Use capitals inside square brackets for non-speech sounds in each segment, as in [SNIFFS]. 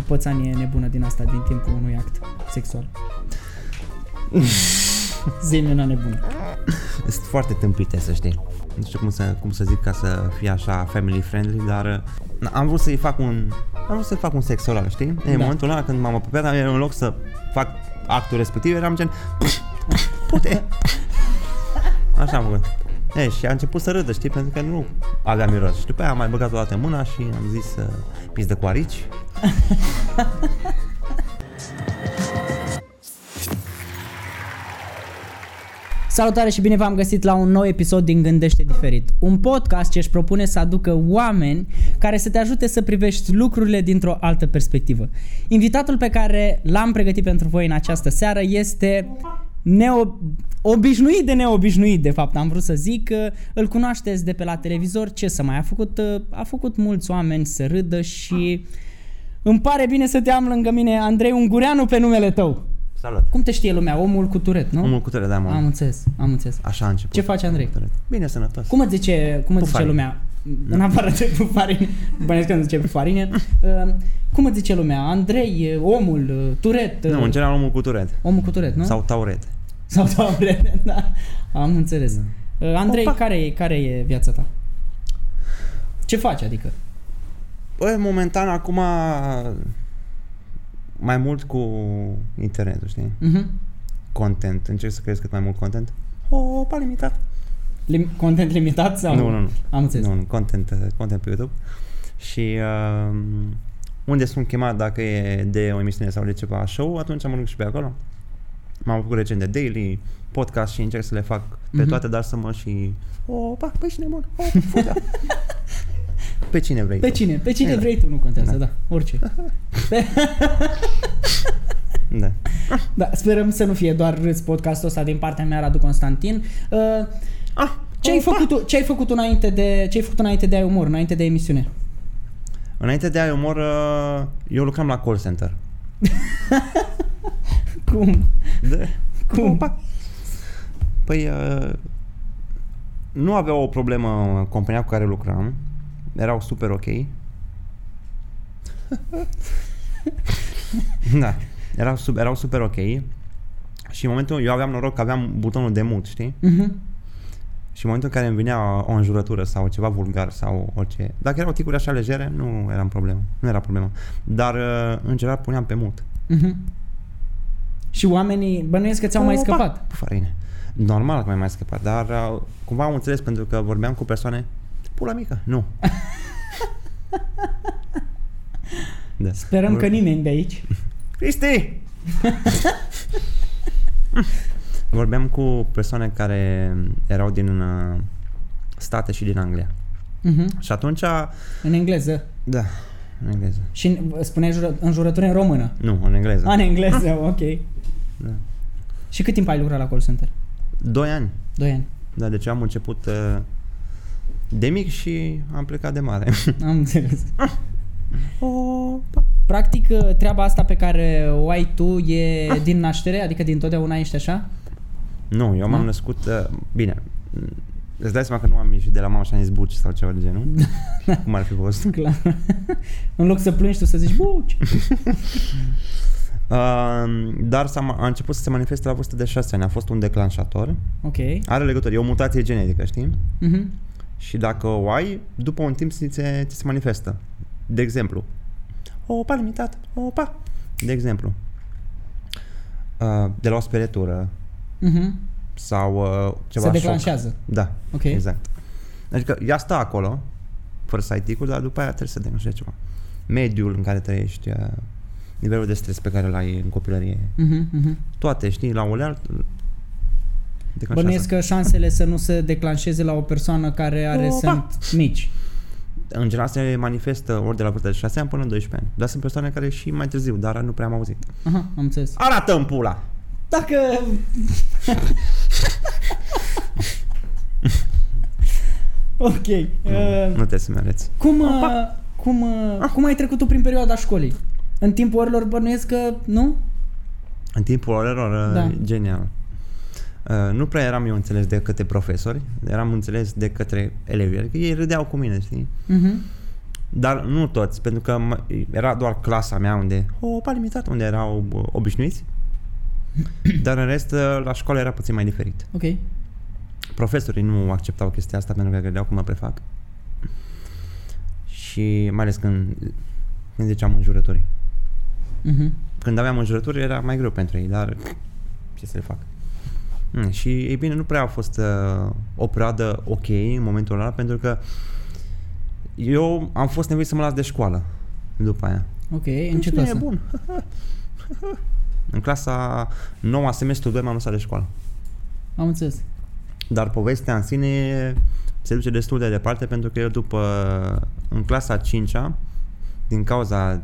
o pățanie nebună din asta din timpul unui act sexual. [LAUGHS] Zi-mi una nebună. Sunt foarte tâmpite, să știi. Nu știu cum să, cum să zic ca să fie așa family friendly, dar uh, am vrut să-i fac un am vrut să-i fac un sex oral, știi? În Da. momentul ăla când m-am apropiat, în loc să fac actul respectiv, eram gen [SNIFFS] pute. [LAUGHS] Așa am făcut. E, și a început să râdă, știi, pentru că nu avea miros. Și după aia am mai băgat o dată mâna și am zis uh, pis de coarici. [LAUGHS] Salutare și bine v-am găsit la un nou episod din Gândește Diferit. Un podcast ce își propune să aducă oameni care să te ajute să privești lucrurile dintr-o altă perspectivă. Invitatul pe care l-am pregătit pentru voi în această seară este neo... obișnuit de neobișnuit, de fapt, am vrut să zic. Îl cunoașteți de pe la televizor, ce să mai a făcut? A făcut mulți oameni să râdă și îmi pare bine să te am lângă mine, Andrei Ungureanu, pe numele tău. Salut! Cum te știe lumea? Omul cu turet, nu? Omul cu tare, da, mă. Am înțeles, am înțeles. Așa a început. Ce faci, Andrei? Bine, sănătos. Cum îți zice, cum îți zice Pufarine. lumea? În afară de pufarine, bănesc că nu zice pufarine. Uh, cum îți zice lumea? Andrei, uh, omul, uh, turet. uh, Nu, în general omul cu turet. Omul cu turet, nu? Sau tauret. Sau taure, [LAUGHS] da. Am înțeles. Uh, Andrei, Opa. care e, care e viața ta? Ce faci, adică? Băi, momentan acum mai mult cu internetul, știi? Uh-huh. Content. Încerc să crezi cât mai mult content. O, pa limitat. Lim- content limitat sau? Nu, nu, nu. Am înțeles. Nu, nu, content, content pe YouTube. Și uh, unde sunt chemat dacă e de o emisiune sau de ceva show, atunci am și pe acolo. M-am făcut recent de daily, podcast și încerc să le fac pe Mhm. toate, dar să mă și... O, pa, pe cine bun? O, fuga. pe cine vrei Pe tu. cine? Pe cine Da. vrei tu, nu contează, da, Da. orice. [LAUGHS] Da. Da, sperăm să nu fie doar râs podcastul ăsta din partea mea, Radu Constantin. Uh, Ah, Ce ai, opa! făcut, tu- ce ai făcut înainte de ce ai făcut înainte de ai umor, înainte de emisiune? Înainte de ai umor, uh, eu lucram la call center. [LAUGHS] Cum? De? Cum? Opa. Păi, uh, nu avea o problemă compania cu care lucram. Erau super ok. da, erau, sub, erau super ok. Și în momentul, eu aveam noroc că aveam butonul de mut, știi? Mhm. Și în momentul în care îmi venea o înjurătură sau ceva vulgar sau orice, dacă erau ticuri așa legere, nu era problemă. Nu era problemă. Dar uh, în general puneam pe mut. Mhm. Și oamenii bănuiesc că ți-au mai Opa! scăpat. Pufarine. Normal că mi-ai mai scăpat, dar uh, cumva am înțeles pentru că vorbeam cu persoane Pula mică, nu. [LAUGHS] da. Sperăm că nimeni de aici. Cristi! [LAUGHS] vorbeam cu persoane care erau din uh, state și din Anglia. Mhm. Și atunci, În engleză. da, în engleză. Și în- spuneai jură, înjurături în română. Nu, în engleză. A, în engleză, [LAUGHS] ok. Da. Și cât timp ai lucrat la call center? Doi ani. Doi ani. Da, deci am început uh, de mic și am plecat de mare. [LAUGHS] Am înțeles. [LAUGHS] Opa. Practic, treaba asta pe care o ai tu e din naștere? Adică din totdeauna ești așa? Nu, eu m-am Nu? născut, uh, bine, mm, îți dai seama că nu am ieșit de la mama și am zis buci sau ceva de genul? [LAUGHS] Cum ar fi fost? Clar. în loc să plângi tu să zici, buci. Uh, dar s-a, a început să se manifeste la vârstă de 6 ani, a fost un declanșator. Ok. Are legătură, e o mutație genetică, știi? Mhm. Și dacă o ai, după un timp ți se, ți se manifestă. De exemplu, opa, limitat, opa. De exemplu, uh, de la o speritură Mhm. sau uh, ceva Se șoc. declanșează. Da, Ok. exact. Adică ea stă acolo, fără să ai ticul, dar după aia trebuie să declanșezi ceva. Mediul în care trăiești, uh, nivelul de stres pe care îl ai în copilărie, Mhm, mhm. toate, știi, la uleal, declanșează. Bănuiesc că șansele să nu se declanșeze la o persoană care are Opa! sunt mici. În general se manifestă ori de la vârsta de 6 ani până în 12 ani. Dar sunt persoane care și mai târziu, dar nu prea am auzit. Aha, am înțeles. arată în pula! Dacă... [LAUGHS] ok. Uh, Nu trebuie să-mi arăți. cum, uh, cum, uh, cum ai trecut tu prin perioada școlii? În timpul orelor bănuiesc că nu? În timpul orelor, Da. da. genial. Uh, nu prea eram eu înțeles de către profesori, eram înțeles de către elevi, adică ei râdeau cu mine, știi? Mhm. Dar nu toți, pentru că mă- era doar clasa mea unde, o, pa limitat, unde erau bă, obișnuiți. [CLEARS THROAT] Dar în rest, uh, la școală era puțin mai diferit. Ok. Profesorii nu acceptau chestia asta pentru că credeau că mă prefac. Și mai ales când, când ziceam înjurături. Mhm. Când aveam înjurături era mai greu pentru ei, dar ce să le fac. Mm, și, ei bine, nu prea a fost uh, o perioadă ok în momentul ăla, pentru că eu am fost nevoit să mă las de școală după aia. Ok, în ce Deci nu e clasă? bun. [LAUGHS] în clasa 9 semestru 2 m-am lăsat de școală. Am înțeles. Dar povestea în sine se duce destul de departe pentru că eu după, în clasa 5 din cauza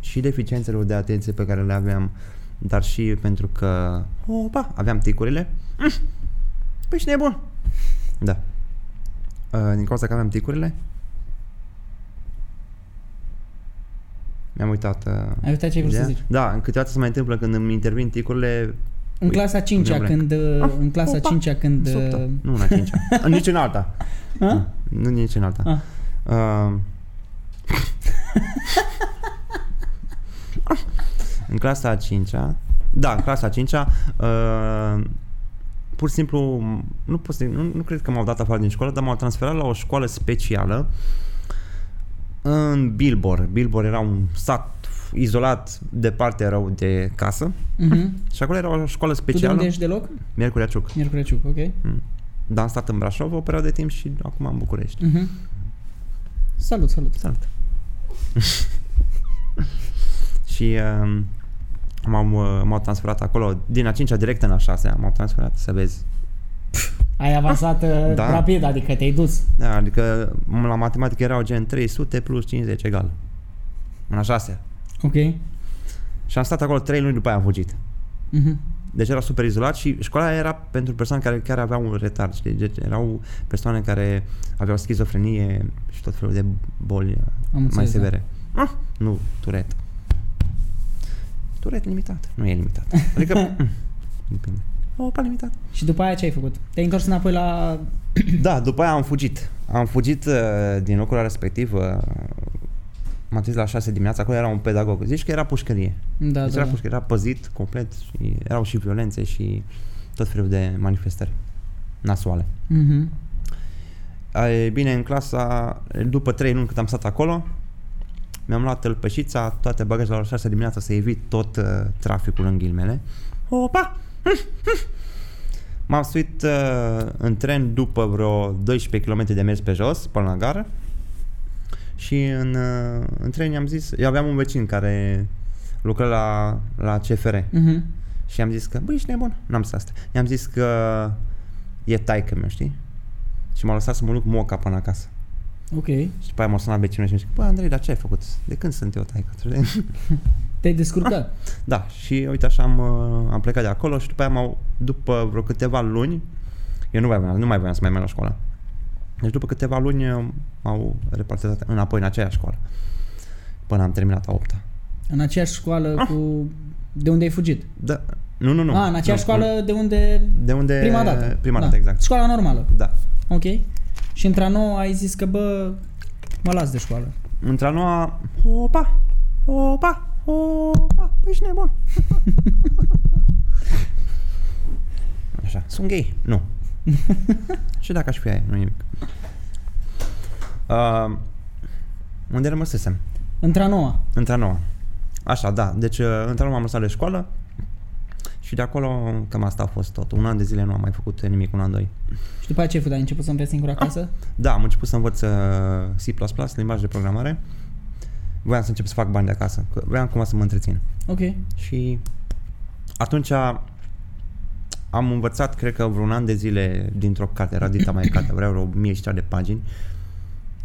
și deficiențelor de atenție pe care le aveam, dar și pentru că, opa, aveam ticurile, mm, păi și nebun. Da. Uh, Din cauza că aveam ticurile, mi-am uitat. uh, Ai uitat ce ai vrut să ideea. zici? Da, câteodată se mai întâmplă când îmi intervin ticurile, În clasa 5 mi-a când uh, în clasa opa, 5 când Subtă. uh, Nu [LAUGHS] în a cincea. Nici în alta. a? Nu, nici în alta. Ah. Uh, în clasa a cincea, da, în clasa a cincea, uh, pur și simplu, nu, pot să, nu, nu cred că m-au dat afară din școală, dar m-au transferat la o școală specială în Bilbor. Bilbor era un sat izolat departe rău de casă Mhm. și acolo era o școală Tu de specială. unde ești deloc? Miercurea Ciuc. Miercurea Ciuc, ok. Dar am stat în Brașov o perioadă de timp și acum în București. Mhm. Salut, salut. Salut! [LAUGHS] și uh, m-am, uh, m-au transferat acolo, din a cincea direct în a șasea, m-au transferat să vezi. Ai avansat uh, [LAUGHS] Da. rapid, adică te-ai dus. Da, adică m- la matematică erau gen 300 plus 50 egal. În a șasea. Ok. Și am stat acolo 3 luni după aia am fugit. Mhm. Deci era super izolat și școala era pentru persoane care chiar aveau un retard, știi? Deci erau persoane care aveau schizofrenie și tot felul de boli uh, Am înțeles, mai da. severe. Ah, nu, turet. Turet limitat. Nu e limitat. [LAUGHS] Adică, mm, [LAUGHS] depinde. O, pa limitat. Și după aia ce ai făcut? Te-ai întors înapoi la... [CLEARS THROAT] Da, după aia am fugit. Am fugit uh, din locul respectiv. Uh, m-am trezit la 6 dimineața, acolo era un pedagog. Zici că era pușcărie. Da, deci da, era da. pușcărie, era păzit complet și erau și violențe și tot felul de manifestări nasoale. Mhm. E bine, în clasa, după 3 luni cât am stat acolo, mi-am luat tălpășița, toate bagajele la 6 dimineața să evit tot uh, traficul în ghilmele. Opa! M-am suit uh, în tren după vreo 12 km de mers pe jos, până la gară. Și în, uh, în tren i-am zis, eu aveam un vecin care lucra la, la CFR. Mhm. Și am zis că, băi, ești nebun? N-am zis asta. I-am zis că e taică meu, știi? Și m-a lăsat să mă duc moca până acasă. Ok. Și după aia m-a sunat vecinul și mi-a zis, bă, Andrei, dar ce ai făcut? De când sunt eu taică? [LAUGHS] Te-ai descurcat. [LAUGHS] da, și uite așa am, uh, am plecat de acolo și după aia m-au, după vreo câteva luni, eu nu mai voiam, nu mai voiam să mai merg la școală. Deci după câteva luni uh, m-au repartizat înapoi în aceeași școală. Până am terminat a opta. În aceeași școală cu... De unde ai fugit? Da, nu, nu, nu. Ah, în aceeași nu, școală de unde... De unde... Prima dată. Prima da. dată, exact. Școala normală. Da. Ok. Și într-a nouă ai zis că, bă, mă las de școală. Într-a noua, opa, opa, opa, păi ești nebun. [LAUGHS] Așa, sunt gay. Nu. [LAUGHS] și dacă aș fi aia, nu nimic. Uh, unde rămăsesem? Într-a noua. Într-a noua. Așa, da. Deci, uh, într-a noua am lăsat de școală și de acolo cam asta a fost tot. Un an de zile nu am mai făcut nimic, un an, doi. Și după aceea ce ai făcut? Ai început să înveți singur acasă? Da, am început să învăț uh, C++, limbaj de programare. Voiam să încep să fac bani de acasă, că voiam cumva să mă întrețin. Ok. Și atunci am învățat, cred că vreun an de zile dintr-o carte, era dita mai carte, vreau vreo mie și ceva de pagini,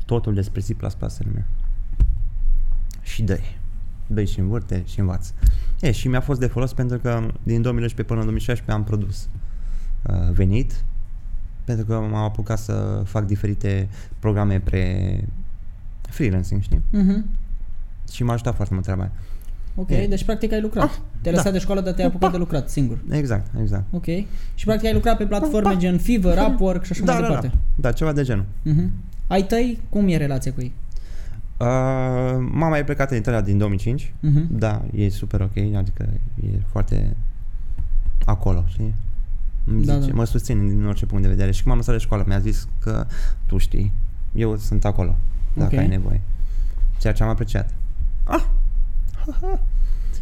totul despre C++ se numea. Și dă dă și învârte și învață. E, și mi-a fost de folos pentru că din 2011 până în 2016 am produs uh, venit, pentru că m-am apucat să fac diferite programe pre freelancing, știi? Mhm. Și m-a ajutat foarte mult treaba aia. Ok, E. deci practic ai lucrat. Te-ai da. lăsat de școală, dar te-ai apucat de lucrat singur. Exact, exact. Ok. Și practic ai lucrat pe platforme gen Fiverr, Upwork și așa Da, mai da, da. departe. Da, ceva de genul. Mhm. Ai tăi, cum e relația cu ei? Uh, mama e plecată în Italia din 2005. Mhm. Da, e super ok, adică e foarte acolo, știi? Îmi Da, zice, da. Mă susțin din orice punct de vedere. Și când m-am lăsat de școală, mi-a zis că tu știi, eu sunt acolo, dacă Ok. ai nevoie. Ceea ce am apreciat. Ah! Ha, ha.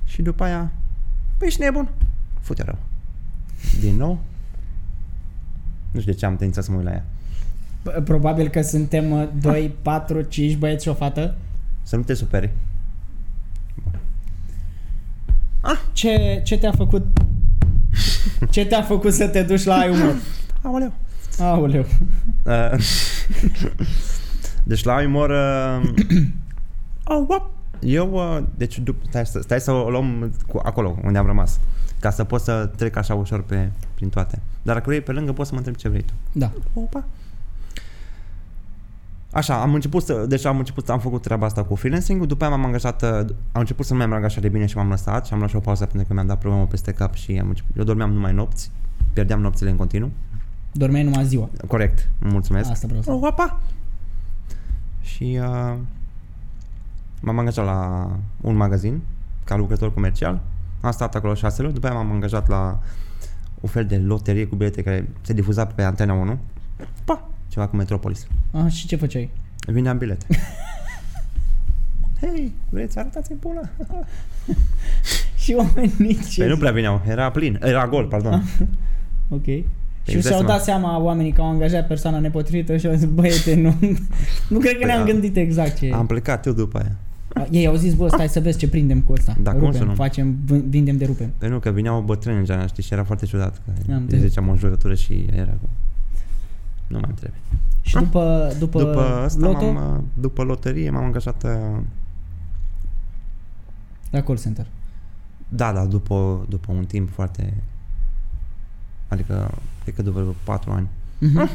Și după aia, păi ești nebun? Fute rău. Din nou? Nu știu de ce am tendința să mă uit la ea. P- Probabil că suntem uh, 2, 4, 5 băieți și o fată. Să nu te superi. Ce, ce te-a făcut ce te-a făcut să te duci la ai umor? Aoleu. Aoleu. [LAUGHS] Uh, deci la umor... Uh, oh, what? Eu, uh, deci, dup- stai, să- stai să o luăm cu, acolo, unde am rămas. Ca să pot să trec așa ușor pe, prin toate. Dar dacă vrei pe lângă, poți să mă întreb ce vrei tu. Da. Opa. Așa, am început să, deci am început să am făcut treaba asta cu freelancing după aia m-am angajat, uh, am început să nu mai merg așa de bine și m-am lăsat și am luat și o pauză pentru că mi-am dat problemă peste cap și am început, eu dormeam numai nopți, pierdeam nopțile în continuu. Dormeai numai ziua. Corect, mulțumesc. Asta vreau să Oh, opa! Și uh, m-am angajat la un magazin ca lucrător comercial. Am stat acolo șase luni, după aia m-am angajat la un fel de loterie cu bilete care se difuza pe Antena 1. Pa! Ceva cu Metropolis. Ah, și ce făceai? Vindeam bilete. [LAUGHS] Hei, vreți să arătați în pula? [LAUGHS] Și oamenii ce... Păi nu prea vineau, era plin, era gol, pardon. [LAUGHS] Ok. Și îți dai și-au dat seama. seama oamenii că au angajat persoana nepotrivită și au zis, băiete, nu, nu cred că Păi ne-am da. gândit exact ce... Am plecat eu după aia. Ei au zis, bă, stai să vezi ce prindem cu ăsta. Da, cum rupem, să nu? facem, v- vindem de rupem. Păi nu, că vineau bătrâni în geana, știi, și era foarte ciudat. Că Am îi înțeles. ziceam o jurătură și era cu... Nu mai trebuie. Și după, după, După asta, loto, m-am, uh, după loterie, m-am angajat... uh, la call center. Da, da, după, după un timp foarte... Adică, cred că după 4 ani. Mhm.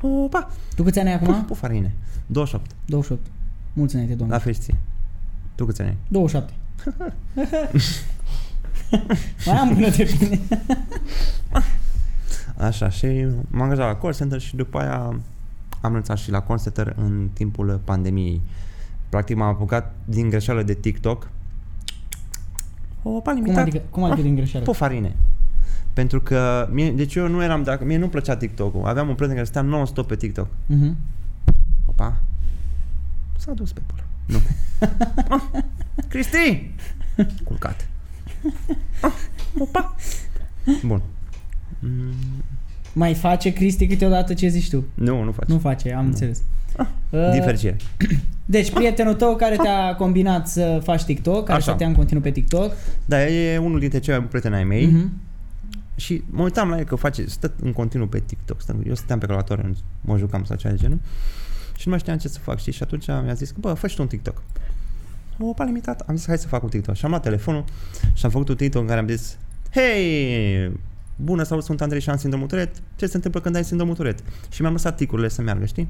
Opa! Tu câți ani ai Puf, acum? pufarine. 28. 28. Mulți înainte, domnule. La feștie. Tu câți ani ai? 27. [LAUGHS] Mai am până de bine. [LAUGHS] Așa, și m-am angajat la call center și după aia am renunțat și la call center în timpul pandemiei. Practic m-am apucat din greșeală de TikTok. Opa, Cum limitat. adică, cum adică din greșeală? Pufarine. Pentru că, mie, deci eu nu eram, dacă, mie nu plăcea TikTok-ul. Aveam un prieten care stătea non-stop pe TikTok. Mhm. Opa, s-a dus pe pula. Nu. [LAUGHS] ah, Cristi! Culcat. Ah, opa! Bun. Mm, Mai face Cristi câteodată ce zici tu? nu, nu faci. Nu face, am înțeles. Uh, Din fericire. [CLEARS THROAT] Deci, prietenul tău care te-a combinat să faci TikTok, care Așa. stătea în continuu pe TikTok. Da, e unul dintre cei mai buni prieteni ai mei Mhm. și mă uitam la el că face, stă în continuu pe TikTok. Stă, eu stăteam pe calculator, mă jucam sau ceva de genul și nu mai știam ce să fac, știi? Și atunci mi-a zis că, bă, fă și tu un TikTok. Opa, limitat. Am zis, hai să fac un TikTok. Și am luat telefonul și am făcut un TikTok în care am zis, hei, bună, salut, sunt Andrei și am sindromul Tourette. Ce se întâmplă când ai sindromul Tourette? Și mi-am lăsat ticurile să meargă, știi?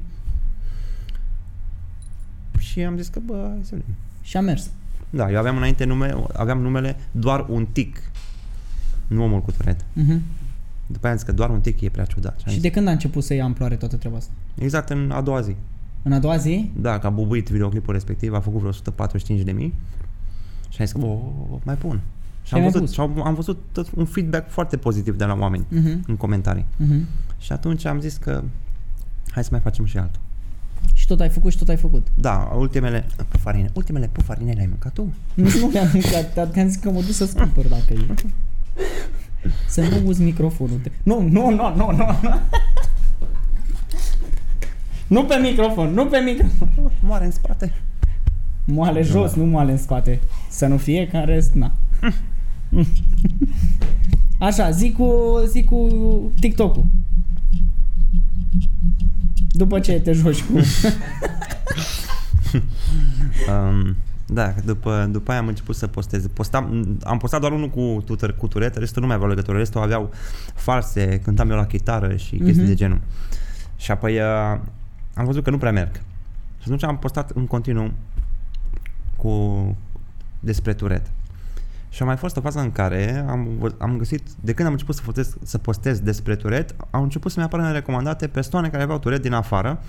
Și am zis că, bă, hai să vedem. Și a mers. Da, eu aveam înainte nume, aveam numele doar un tic. Nu omul cu Tourette. Mhm. După aia am zis că doar un tic e prea ciudat. Și am Și zis, de când a început să ia amploare toată treaba asta? Exact în a doua zi. În a doua zi? Da, că a bubuit videoclipul respectiv, a făcut vreo 145 de mii. Și am zis că, o, mai pun. Și Și am ai mai văzut, pus. și am, am văzut tot un feedback foarte pozitiv de la oameni Mhm. în comentarii. Mhm. Și atunci am zis că hai să mai facem și altul. Și tot ai făcut și tot ai făcut. Da, ultimele pufarine, ultimele pufarine le-ai mâncat tu? Nu, nu le-am mâncat, dar te-am zis că mă duc să-ți cumpăr dacă e. Să nu uzi microfonul. Te- Nu, nu, nu, nu, nu. nu. Nu pe microfon, nu pe microfon. Moare în spate. Moale jos, nu moale în spate. Să nu fie ca în rest, na. [LAUGHS] Așa, zi cu, zi cu TikTok-ul. După ce te joci cu... [LAUGHS] Um, da, după, după aia am început să postez. Postam, am postat doar unul cu, tutor, cu turete, restul nu mai aveau legătură, restul aveau false, cântam eu la chitară și chestii Mhm. de genul. Și apoi uh, am văzut că nu prea merg. Și atunci am postat în continuu cu despre turet. Și a mai fost o fază în care am, vă- am găsit, de când am început să postez, să postez despre turet, au început să-mi apară în recomandate persoane care aveau turet din afară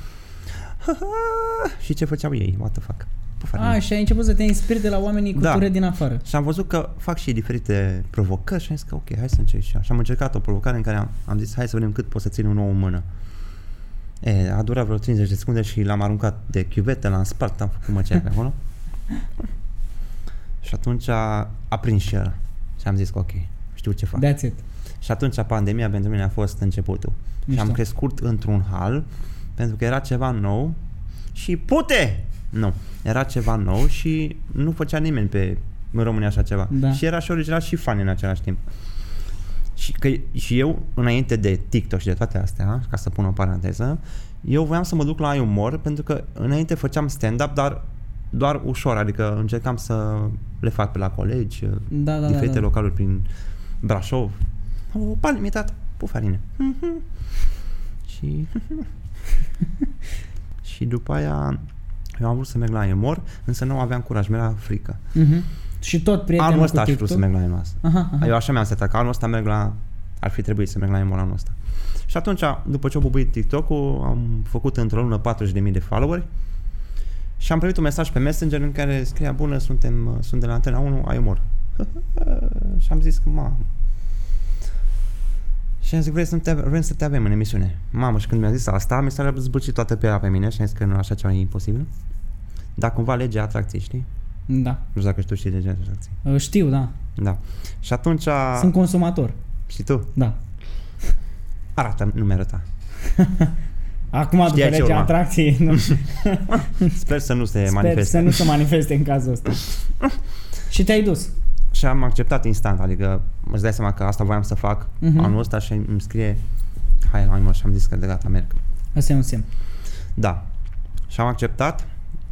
[LAUGHS] și ce făceau ei, what the fuck. pufarine. A, și ai început să te inspiri de la oamenii cu Da. ture din afară. Și am văzut că fac și ei diferite provocări și am zis că ok, hai să încerc și eu. Și am încercat o provocare în care am, am zis hai să vedem cât pot să țin un ou în mână. E, a durat vreo 30 de secunde și l-am aruncat de chiuvete, l-am spart, am făcut măcea pe acolo. [LAUGHS] și atunci a, a prins și el. Și am zis că ok, știu ce fac. That's it. Și atunci pandemia pentru mine a fost începutul. Și Mișto. am crescut într-un hal pentru că era ceva nou și pute! Nu, era ceva nou și nu făcea nimeni pe în România așa ceva. Da. Și era și original și fan în același timp. Și, că, și eu, înainte de TikTok și de toate astea, ca să pun o paranteză, eu voiam să mă duc la umor pentru că înainte făceam stand-up, dar doar ușor, adică încercam să le fac pe la colegi, Da, da, da, diferite da. localuri prin Brașov. O bani mi tată, pufarine. și [LAUGHS] și după aia eu am vrut să merg la Emor, însă nu aveam curaj, mi-era frică. Mhm. Și tot prietenul anul ăsta cu aș vrut să TikTok? merg la Emor. Aha, aha. Eu așa mi-am setat, că anul ăsta merg la... Ar fi trebuit să merg la Emor anul ăsta. Și atunci, după ce au bubuit TikTok-ul, am făcut într-o lună 40.000 de followeri și am primit un mesaj pe Messenger în care scria, bună, suntem, sunt de la Antena 1, ai umor. [LAUGHS] și am zis că, mamă. Și am zis, vrei să te, vrem să te avem în emisiune. Mamă, și când mi-a zis asta, mi s-a zbârcit toată pielea pe mine și am zis că nu așa ceva e imposibil. Dar cumva legea atracției, știi? Da. Nu știu dacă știu și legea atracției. Uh, Știu, da. Da. Și atunci... Sunt consumator. Și tu? Da. Arată numele ta. [LAUGHS] Acum, după Știai ce legea urma. atracției, nu. [LAUGHS] Sper să nu se sper manifeste. să nu se manifeste în cazul ăsta. [LAUGHS] Și te-ai dus. Și am acceptat instant, adică îți dai seama că asta voiam să fac Mhm. anul ăsta și îmi scrie hai la mă și am zis că de gata merg. Asta e un semn. Da. Și am acceptat,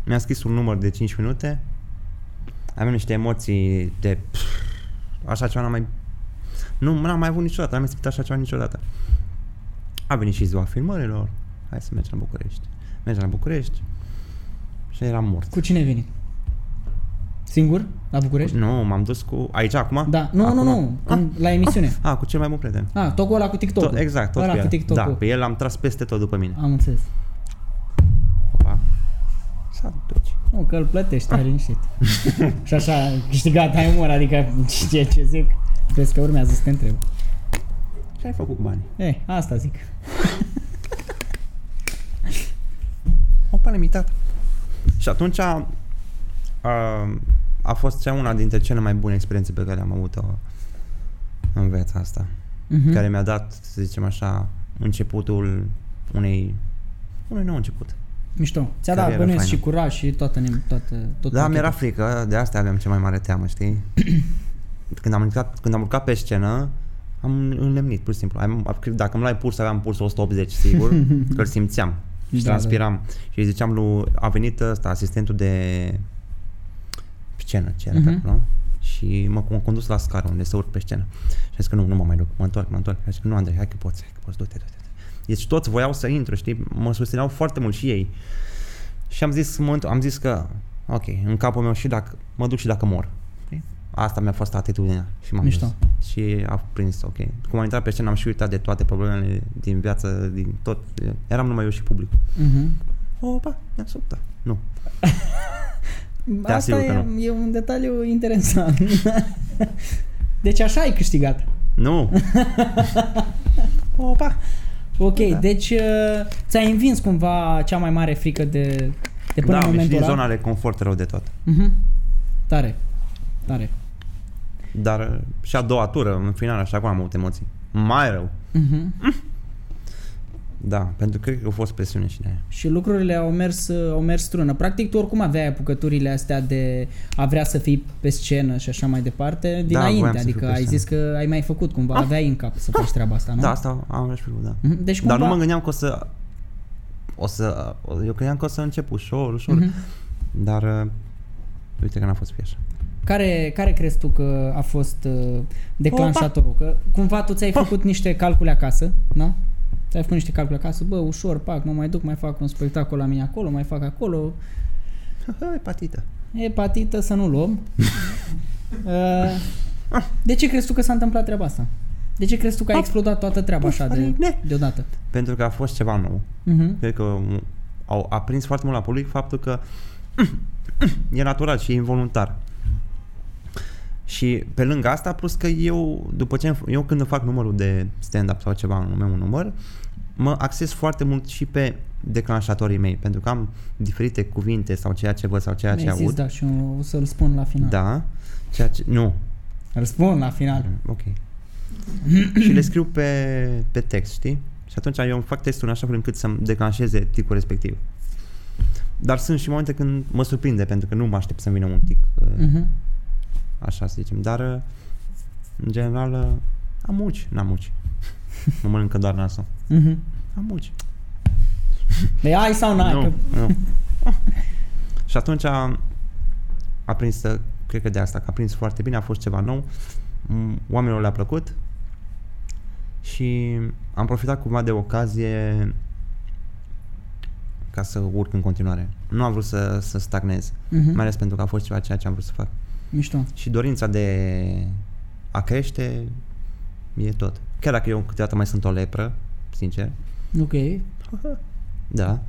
mi-a scris un număr de 5 minute, aveam niște emoții de pff, așa ceva n-am mai nu n-am mai avut niciodată, n-am mai simțit așa ceva niciodată. A venit și ziua filmărilor, hai să mergem la București. Mergem la București și eram mort. Cu cine ai venit? Singur? La București? Nu, m-am dus cu... Aici, acum? Da. Nu, acum? nu, nu. Când, la emisiune. Ah, cu cel mai bun prieten. Ah, tot cu ăla cu TikTok. Tot, exact, tot ăla cu cu el. TikTok. Da, pe el l-am tras peste tot după mine. Am înțeles. Opa. Să duci. Nu, că îl plătești, ai liniștit. [LAUGHS] și așa, câștigat ai umor, adică ce, ce zic? Vezi că urmează să te întreb. Ce ai făcut cu banii? Eh, asta zic. [LAUGHS] Opa, limitat. Și atunci a, a, a fost cea una dintre cele mai bune experiențe pe care am avut-o în viața asta. Mhm. Care mi-a dat, să zicem așa, începutul unei unui nou început. Mișto. Ți-a dat Carieră bănuiesc faină. și curaj și toată, ne- toată, tot Da, pachetul. mi-era frică, de asta aveam cea mai mare teamă, știi? [CLEARS THROAT] când, am urcat, când am urcat pe scenă, am înlemnit, pur și simplu. Am, dacă îmi luai puls, aveam pulsul 180, sigur, [LAUGHS] că îl simțeam și Da, transpiram. Și îi ziceam lui, a venit ăsta, asistentul de scenă, ce era Mhm. pe acolo, și mă, m-a condus la scară unde să urc pe scenă. Și a zis că nu, nu mă mai duc, mă întorc, mă întorc. Și a zis că nu, Andrei, hai că poți, hai că poți, du-te, du-te. Deci toți voiau să intru, știi, mă susțineau foarte mult și ei. Și am zis, în momentul, am zis că, ok, în capul meu și dacă, mă duc și dacă mor. Știi? Asta mi-a fost atitudinea și m-am Mișto. dus. Și a prins, ok. Cum am intrat pe scenă, am și uitat de toate problemele din viață, din tot. Eram numai eu și public. Mhm. Opa, mi-am subt. Nu. [LAUGHS] Te Asta asigur că e, nu. e un detaliu interesant. [LAUGHS] deci așa ai câștigat. Nu. [LAUGHS] Opa. Ok, Da. deci uh, ți-ai învins cumva cea mai mare frică de, de până da, în am ieșit momentul din ăla? zona de confort rău de tot. Mhm. Tare. Tare. Dar uh, și a doua tură, în final, așa acum am avut emoții. Mai rău. Mhm. Da, pentru că cred că a fost presiune și de aia. Și lucrurile au mers, uh, au mers strună. Practic tu oricum aveai apucăturile astea de a vrea să fii pe scenă și așa mai departe dinainte. voiam să fiu adică pe ai scenă. zis că ai mai făcut cumva, aveai în cap să faci treaba asta, nu? Da, asta am și făcut, da. Mhm. Deci Dar cumva... nu mă gândeam că o să... O să... Eu credeam că o să încep ușor, ușor. Mhm. Dar... uh, Uite că n-a fost fi așa. Care, care crezi tu că a fost uh, declanșatorul? Că cumva tu ți-ai făcut niște calcule acasă, da? Ți-ai făcut niște calcule acasă, bă, ușor, pac, mă mai duc, mai fac un spectacol la mine acolo, mai fac acolo, [LAUGHS] Hepatită. hepatită să nu luăm. [LAUGHS] Uh, de ce crezi tu că s-a întâmplat treaba asta? De ce crezi tu că a explodat toată treaba așa de, Pufarine. deodată? Pentru că a fost ceva nou. Uh-huh. Cred că um, au, a prins foarte mult la public faptul că [CLEARS THROAT] e natural și e involuntar. Și pe lângă asta, plus că eu, după ce eu când fac numărul de stand-up sau ceva, în meu număr, mă acces foarte mult și pe declanșatorii mei, pentru că am diferite cuvinte sau ceea ce văd sau ceea ce Mi-ai zis, aud. da, și o, o să-l spun la final. Da, ceea ce, nu, Îl spun la final. ok. [CLEARS THROAT] și le scriu pe, pe text, știi? Și atunci eu îmi fac textul în așa fel încât să-mi declanșeze ticul respectiv. Dar sunt și momente când mă surprinde, pentru că nu mă aștept să-mi vină un tic, uh, Mhm. Așa să zicem. Dar, uh, în general, uh, am muci, n-am muci. mă mănâncă doar nasul. Mhm. Am muci. De ai sau n-ai? nu, Că... nu. și atunci a, a prins, uh, cred că de asta, că a prins foarte bine, a fost ceva nou, m- oamenilor le-a plăcut și am profitat cumva de ocazie ca să urc în continuare. Nu am vrut să, să stagnez, Mhm. mai ales pentru că a fost ceva ceea ce am vrut să fac. Mișto. Și dorința de a crește e tot. Chiar dacă eu câteodată mai sunt o lepră, sincer, Ok. [LAUGHS] da,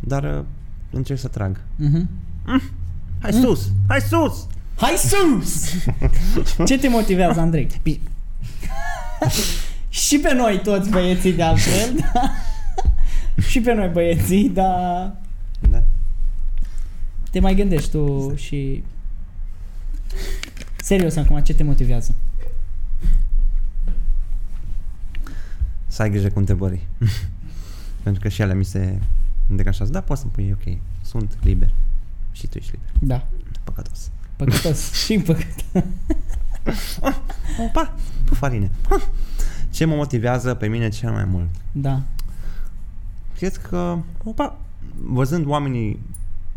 dar uh, încerc să trag. Mhm. Hai sus! Hai sus! Hai sus! [LAUGHS] Ce te motivează, Andrei? [LAUGHS] și pe noi toți băieții de altfel, da? și pe noi băieții, dar Da. te mai gândești tu și... Serios acum, ce te motivează? Să ai grijă cu întrebări. [LAUGHS] Pentru că și ele mi se declanșează. Da, poți să-mi pui, ok, sunt liber. Și tu ești liber. Da. Păcătos. Păcătos [LAUGHS] și păcătos. Opa, pe farine. Ce mă motivează pe mine cel mai mult? Da. Cred că, opa, văzând oamenii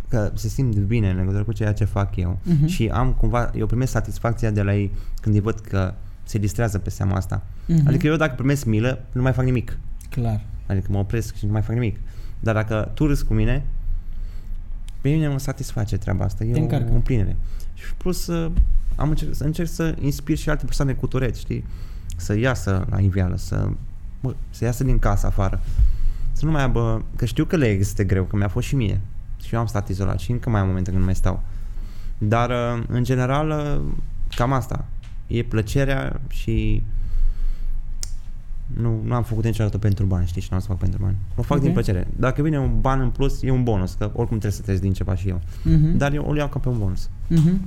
că se simt bine în legătură cu ceea ce fac eu Mhm. și am cumva, eu primesc satisfacția de la ei când îi văd că se distrează pe seama asta. Mhm. Adică eu dacă primesc milă, nu mai fac nimic. Clar. Adică mă opresc și nu mai fac nimic. Dar dacă tu râzi cu mine, pe mine mă satisface treaba asta. E Te o încarcă. împlinire. Și plus uh, am încerc, să încerc să inspir și alte persoane cu tureți, știi? Să iasă la iveală, să, bă, să iasă din casă afară. Să nu mai aibă, că știu că le este greu, că mi-a fost și mie. Și eu am stat izolat și încă mai am momente când nu mai stau. Dar, uh, în general, uh, cam asta. E plăcerea și nu, nu am făcut niciodată pentru bani, știi, și nu am să fac pentru bani. O fac Ok. din plăcere. Dacă vine un ban în plus, e un bonus, că oricum trebuie să treci din ceva și eu. Mhm. Dar eu o iau ca pe un bonus. Mhm.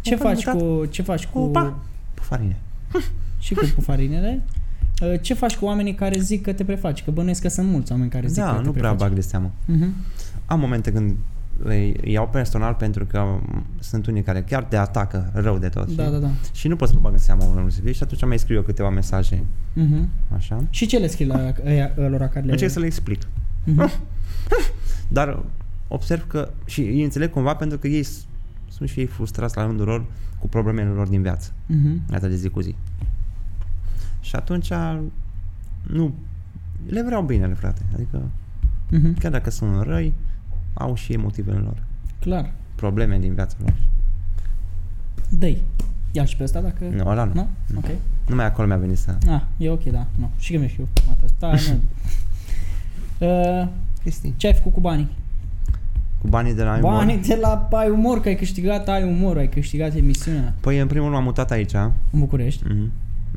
Ce Opa, faci uitat. cu ce faci cu Opa! Pe farine. și cu pufarinele? Uh, Ce faci cu oamenii care zic că te prefaci? Că bănuiesc că sunt mulți oameni care zic Da, că te nu prea prefaci. bag de seamă. Mhm. Am momente când îi iau personal pentru că m, sunt unii care chiar te atacă rău de tot. Da, știi? da, da. Și nu pot să mă bag în seama unor să fie și atunci mai scriu eu câteva mesaje, Mhm. așa. Și ce le scrii la ăia, lor care le... Încerc să le explic. Mhm. [LAUGHS] Dar observ că și îi înțeleg cumva pentru că ei s- sunt și ei frustrați la rândul lor cu problemele lor din viață. Mhm. Atât de zi cu zi. Și atunci nu le vreau binele, frate. Adică Mhm. chiar dacă sunt răi, au și ei motivele lor. Clar. Probleme din viața lor. Dă-i. Ia și pe ăsta dacă... Nu, ăla nu. Nu? Ok. Numai acolo mi-a venit să... Ah, e ok, da. Nu. Și că mi-e și eu. M-a fost. Da, nu. [LAUGHS] Uh, Cristi, ce ai făcut cu banii? cu banii de la Banii umor. de la Ai Umor, că ai câștigat Ai Umor, ai câștigat emisiunea Păi, în primul rând m-am mutat aici. în București. Mhm.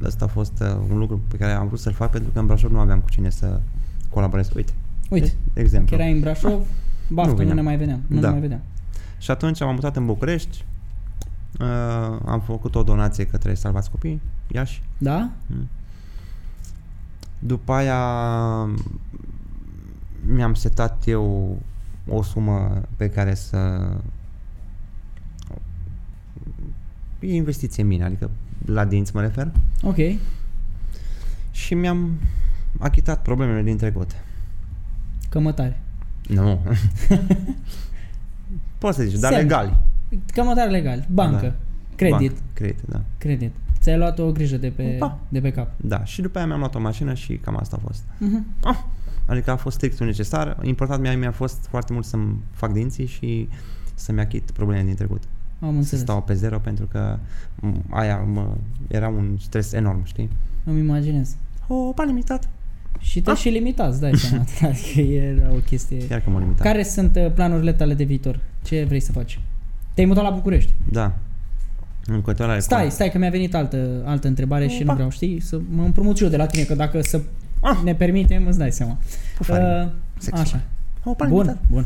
Asta a fost uh, un lucru pe care am vrut să-l fac pentru că în Brașov nu aveam cu cine să colaborez. Uite, Uite, de exemplu. că erai în Brașov, baftă, nu, veneam. ne mai vedeam. Nu Da. ne mai vedeam. Și atunci m-am mutat în București, uh, am făcut o donație către Salvați Copii, Iași. Da? După aia mi-am setat eu o sumă pe care să e investiție în mine, adică la dinți mă refer, Ok. și mi-am achitat problemele din trecut. Cămătare. Nu. [LAUGHS] Poți să zici, dar Semn. legali. Cămătare legal. Bancă. Da. Credit. Banc, credit, da. Credit. Ți-ai luat o grijă de pe, Opa. de pe cap. Da, și după aia mi-am luat o mașină și cam asta a fost. Mhm. Adică a fost strictul necesar. Important mi-a, mi-a fost foarte mult să-mi fac dinții și să-mi achit problemele din trecut. Am Să înțeles. stau pe zero pentru că m, aia mă, era un stres enorm, știi? Îmi imaginez. O, bani limitat. Și te și limitați, dai seama. [LAUGHS] Adică era o chestie... Chiar că mă limita. Care sunt uh, planurile tale de viitor? Ce vrei să faci? Te-ai mutat la București. Da. În continuare. Stai, stai că mi-a venit altă, altă întrebare și nu Opa. vreau, știi, să mă împrumut și eu de la tine, că dacă să Ah. ne permitem, îți dai seama. Pufare. Sexual. așa. O, pare Bun, limitat. bun.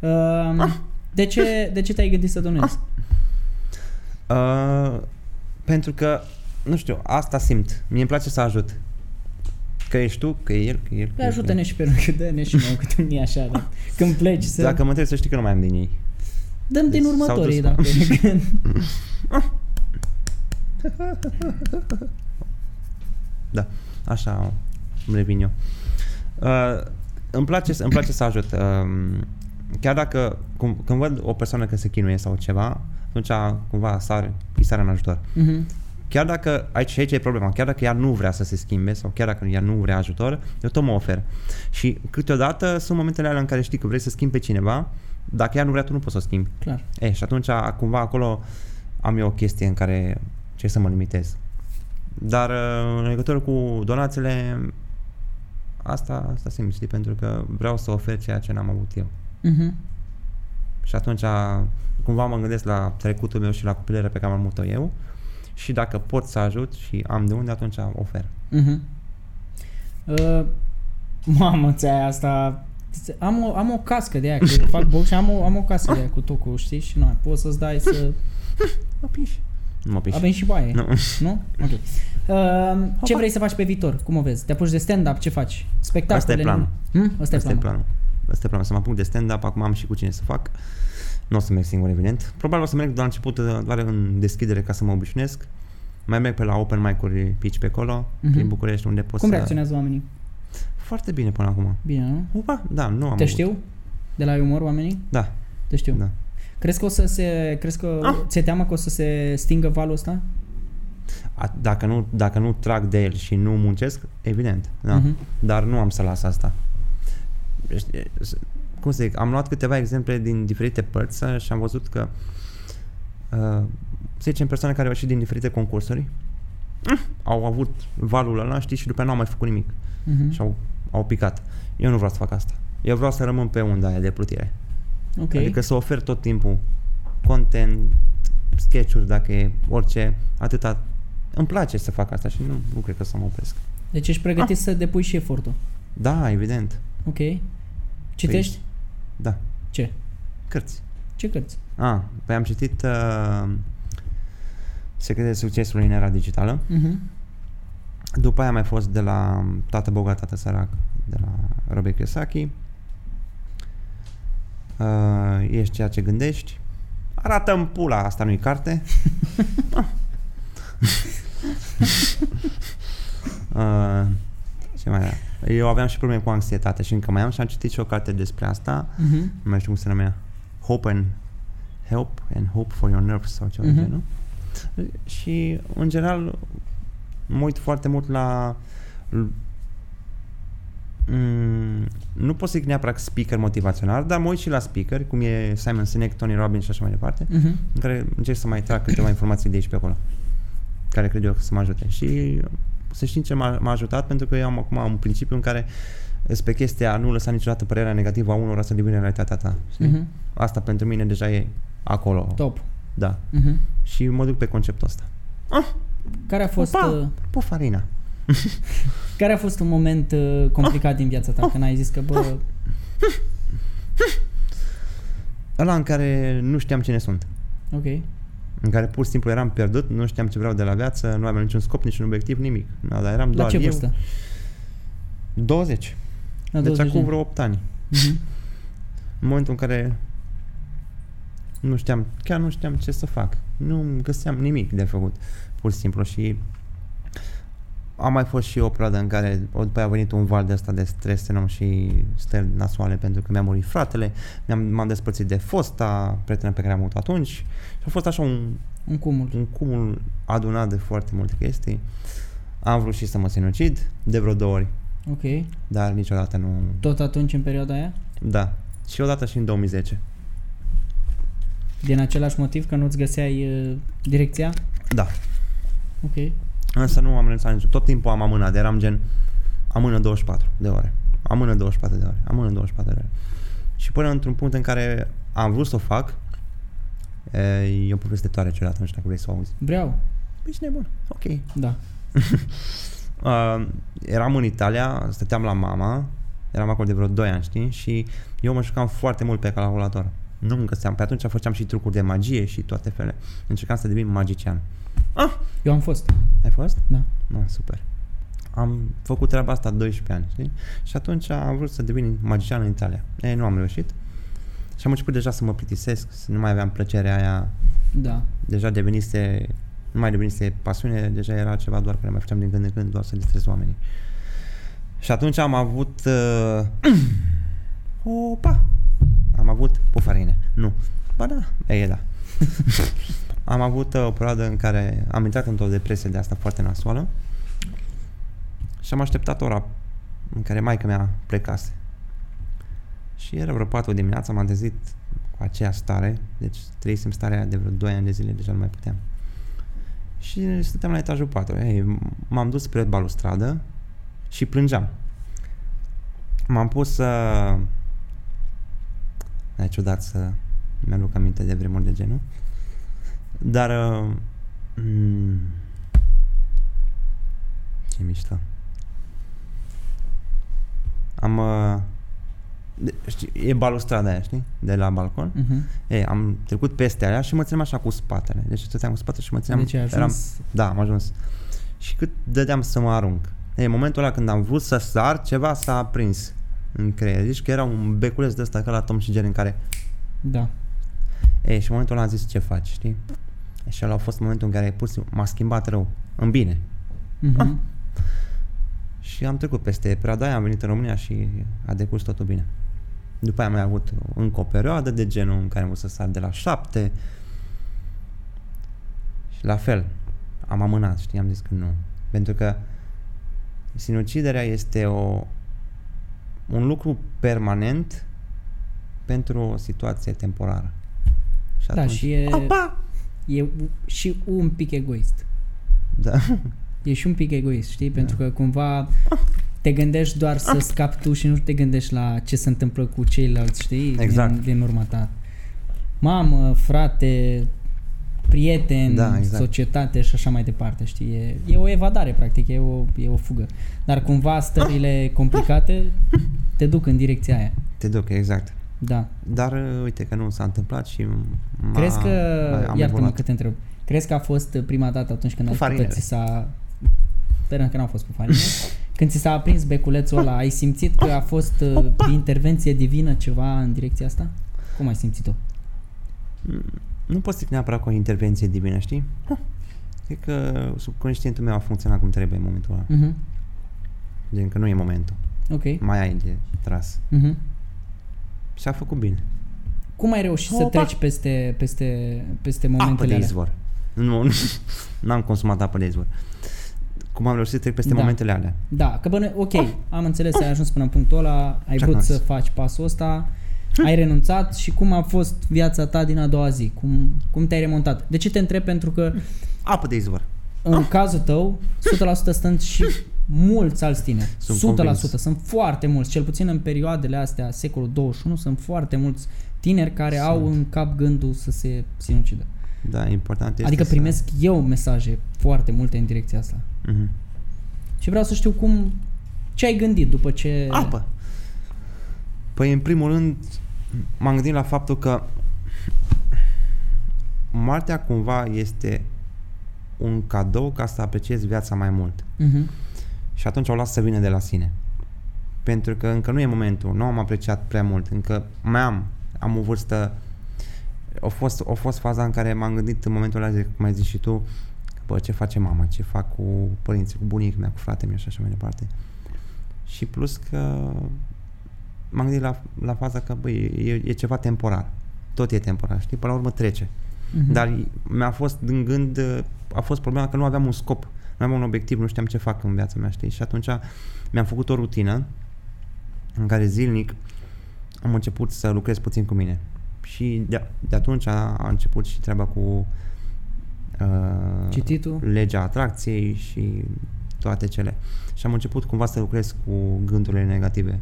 Uh, de, ce, de ce te-ai gândit să donezi? Uh, pentru că, nu știu, asta simt. Mie îmi place să ajut. Că ești tu, că e el, că e el. că Păi e ajută-ne și pe noi, că dă-ne și nouă câte mie așa, dar când pleci să... Dacă mă întrebi să știi că nu mai am din ei. Dăm din Deci s-au următorii, dus- dacă [LAUGHS] Da, așa îmi revin eu. Uh, îmi, place, îmi place să ajut. Uh, chiar dacă cum, când văd o persoană că se chinuie sau ceva, atunci cumva sar, îi sare în ajutor. Mhm. Chiar dacă, aici, aici e problema, chiar dacă ea nu vrea să se schimbe sau chiar dacă ea nu vrea ajutor, eu tot mă ofer. Și câteodată sunt momentele alea în care știi că vrei să schimbi pe cineva, dacă ea nu vrea, tu nu poți să o schimbi. Clar. E, și atunci, cumva, acolo am eu o chestie în care ce să mă limitez. Dar uh, în legătură cu donațiile, asta, asta simt, știi, pentru că vreau să ofer ceea ce n-am avut eu. Mhm. Și atunci, cumva mă gândesc la trecutul meu și la copilările pe care am avut-o eu și dacă pot să ajut și am de unde, atunci ofer. Mhm. Uh, mamă, ți-ai asta... Am o, am o cască de aia, că eu fac box și am o, am o cască de aia cu tocul, știi? Și nu, poți să-ți dai să... Mă piși. Nu mă piși. Avem și baie. Nu. Nu? Ok. Uh, ce vrei să faci pe viitor? Cum o vezi? Te apuci de stand-up? Ce faci? Spectacole? Asta e planul. Hmm? Asta, Asta e e planul. planul. Asta e planul. Să mă apuc de stand-up, acum am și cu cine să fac. Nu o să merg singur, evident. Probabil o să merg de la început, doar în deschidere, ca să mă obișnuiesc. Mai merg pe la open mic-uri pitch pe acolo, Mhm. prin București, unde pot Cum să... reacționează oamenii? Foarte bine până acum. Bine, nu? Opa, da, nu am Te avut. știu? De la umor oamenii? Da, Te știu. da. Crezi că o să se... Crezi că Ah. ți-e teamă că o să se stingă valul ăsta? A, dacă, nu, dacă nu trag de el și nu muncesc, evident, da. Mhm. Dar nu am să las asta. Știi, Cum să zic, am luat câteva exemple din diferite părți uh, și am văzut că uh, să zicem persoane care au ieșit din diferite concursuri uh, au avut valul ăla, știi, și după aia nu au mai făcut nimic Mhm. și au, au picat. Eu nu vreau să fac asta. Eu vreau să rămân pe unda aia de plutire. Ok. Adică să ofer tot timpul content, sketch-uri, dacă e orice, atâta. Îmi place să fac asta și nu, nu cred că să mă opresc. Deci ești pregătit să depui și efortul. Da, evident. Ok. Citești? Da. Ce? Cărți. Ce cărți? Ah, păi am citit uh, Secretele succesului în era digitală. Mhm. După aia am mai fost de la Tată bogat, tată sărac, de la Robert Kiyosaki. Uh, ești ceea ce gândești. arată în pula, asta nu-i carte. [LAUGHS] [LAUGHS] uh, ce mai era? Eu aveam și probleme cu anxietate și încă mai am și am citit și o carte despre asta. Mhm. Nu mai știu cum se numea. Hope and Help and Hope for Your Nerves sau ceva Mhm. de genul. Și, în general, mă uit foarte mult la Mm, nu pot să zic neapărat speaker motivațional, dar mă uit și la speaker, cum e Simon Sinek, Tony Robbins și așa mai departe, Mhm. în care încerc să mai trag câteva informații de aici pe acolo, care cred eu că să mă ajute. Și să știi ce m-a, m-a ajutat, pentru că eu am acum un principiu în care sunt pe chestia a nu lăsa niciodată părerea negativă a unora să devină realitatea ta. știi? Mhm. Asta pentru mine deja e acolo. Top. Da. Mhm. Și mă duc pe conceptul ăsta. Care a fost Opa! uh, Pufarina. [LAUGHS] care a fost un moment uh, complicat din viața Oh. ta când ai zis că bă, [LAUGHS] Ăla în care nu știam cine sunt. ok. În care pur și simplu eram pierdut, nu știam ce vreau de la viață, nu aveam niciun scop, niciun obiectiv, nimic. Da, dar eram La doar ce eu. vârstă? 20. La deci 20 de acum ani. vreo 8 ani. Mhm. În momentul în care nu știam, chiar nu știam ce să fac. Nu găseam nimic de făcut, pur și simplu. Și a mai fost și o perioadă în care o, după aia a venit un val de ăsta de stres enorm și stări nasoale pentru că mi-a murit fratele, mi-am, m-am despărțit de fosta prietenă pe care am avut atunci și a fost așa un, Un cumul. un cumul adunat de foarte multe chestii. Am vrut și să mă sinucid de vreo două ori, Ok. dar niciodată nu... Tot atunci în perioada aia? Da. Și odată și în 2010. Din același motiv că nu-ți găseai uh, direcția? Da. Ok. Însă nu am renunțat nici. Tot timpul am amânat. Eram gen, amână 24 de ore, amână 24 de ore, amână 24 de ore. Și până într-un punct în care am vrut să o fac, e, e o poveste tare ciudată, nu știu dacă vrei să o auzi. Vreau. Ești nebun, ok. Da. [LAUGHS] Uh, eram în Italia, stăteam la mama, eram acolo de vreo 2 ani, știi? Și eu mă jucam foarte mult pe calculator. Nu îmi găseam. Pe atunci făceam și trucuri de magie și toate felele. Încercam să devin magician. Ah! Eu am fost. Ai fost? Da. Nu, super. Am făcut treaba asta 12 ani, știi? Și atunci am vrut să devin magician în Italia. Ei, nu am reușit. Și am început deja să mă plictisesc, să nu mai aveam plăcerea aia. Da. Deja devenise, nu mai devenise pasiune, deja era ceva doar care mai făceam din când în când, doar să distrez oamenii. Și atunci am avut... Uh, [CLEARS THROAT] opa! Am avut pufarine. Nu. Ba da, e da. [LAUGHS] am avut uh, o perioadă în care am intrat într-o depresie de asta foarte nasoală și am așteptat ora în care maica mea plecase. Și era vreo 4 dimineața, m-am trezit cu aceea stare, deci trăisem starea de vreo 2 ani de zile, deja nu mai puteam. Și stăteam la etajul 4. Ei, m-am dus spre balustradă și plângeam. M-am pus să... E ciudat să mi-aduc aminte de vremuri de genul. Dar... Uh, mm, ce mișto. Am... Uh, de, știi, e balustrada aia, știi? De la balcon. Uh-huh. Ei, am trecut peste aia și mă țineam așa cu spatele. Deci stăteam cu spatele și mă țineam... Deci ai ajuns... Eram, da, am ajuns. Și cât dădeam să mă arunc. Ei, în momentul ăla când am vrut să sar, ceva s-a aprins în creier. Zici că era un beculeț de ăsta ca la Tom și Jerry în care... Da. Ei, și în momentul ăla am zis ce faci, știi? Și ăla a fost momentul în care pus, m-a schimbat rău, în bine. Uh-huh. Ah. Și am trecut peste perioada aia, am venit în România și a decurs totul bine. După aia am mai avut încă o perioadă de genul în care am vrut să sar de la șapte. Și la fel, am amânat, știi, am zis că nu. Pentru că sinuciderea este o, un lucru permanent pentru o situație temporară. Și Da, atunci, și e, Opa! E și un pic egoist. Da. [LAUGHS] E și un pic egoist, știi? Pentru că cumva te gândești doar să scapi tu și nu te gândești la ce se întâmplă cu ceilalți, știi? Exact. Din, din urma ta. Mamă, frate, prieten, Da, exact. societate și așa mai departe, știi? E, e o evadare, practic, e o, e o fugă. Dar cumva stările complicate [LAUGHS] te duc în direcția aia. Te duc, exact. Da. Dar uh, uite că nu s-a întâmplat și m-a, Crezi că, am iartă-mă evoluat. că te întreb, crezi că a fost prima dată atunci când ai știut că Pufarinele. ți s-a... Sperăm că n-au fost pufarine. [LAUGHS] când ți s-a aprins beculețul ăla, ai simțit că a fost uh, intervenție divină ceva în direcția asta? Cum ai simțit-o? Nu pot zic neapărat cu o intervenție divină, știi? Cred că subconștientul meu a funcționat cum trebuie în momentul ăla. Mhm. Gen că nu e momentul. Ok. Mai ai de tras. Mhm. Și a făcut bine. Cum ai reușit să Opa! treci peste, peste, peste Apă momentele de alea? izvor. Nu, nu [LAUGHS] am consumat apă de izvor. Cum am reușit să trec peste Da. momentele alea? Da, că bine, ok, am înțeles, ai ajuns până în punctul ăla, ai Ce vrut am să zis? faci pasul ăsta, ai renunțat și cum a fost viața ta din a doua zi? Cum, cum te-ai remontat? De ce te întreb? Pentru că Apă de izvor. în cazul tău, 100% sunt și [LAUGHS] mulți alți tineri. Sunt 100%. convins. Sunt foarte mulți, cel puțin în perioadele astea, secolul 21, sunt foarte mulți tineri care Sunt. au în cap gândul să se sinucidă. Da, important este Adică să... primesc eu mesaje foarte multe în direcția asta. Mhm. Și vreau să știu cum, ce ai gândit după ce... Apă. Păi, în primul rând, m-am gândit la faptul că moartea cumva este un cadou ca să apreciezi viața mai mult. Mhm. Și atunci o las să vină de la sine. Pentru că încă nu e momentul, nu am apreciat prea mult, încă mai am, am o vârstă, a fost, a fost faza în care m-am gândit în momentul ăla, cum ai zis și tu, bă, ce face mama, ce fac cu părinții, cu bunicul mea, cu fratele meu și așa mai departe. Și plus că m-am gândit la, la faza că, băi, e, e ceva temporar. Tot e temporar, știi? Până la urmă trece. Mhm. Dar mi-a fost în gând, a fost problema că nu aveam un scop, nu aveam un obiectiv, nu știam ce fac în viața mea, știi? Și atunci mi-am făcut o rutină în care zilnic am început să lucrez puțin cu mine. Și de, de atunci a, a început și treaba cu uh, Cititul? legea atracției și toate cele. Și am început cumva să lucrez cu gândurile negative.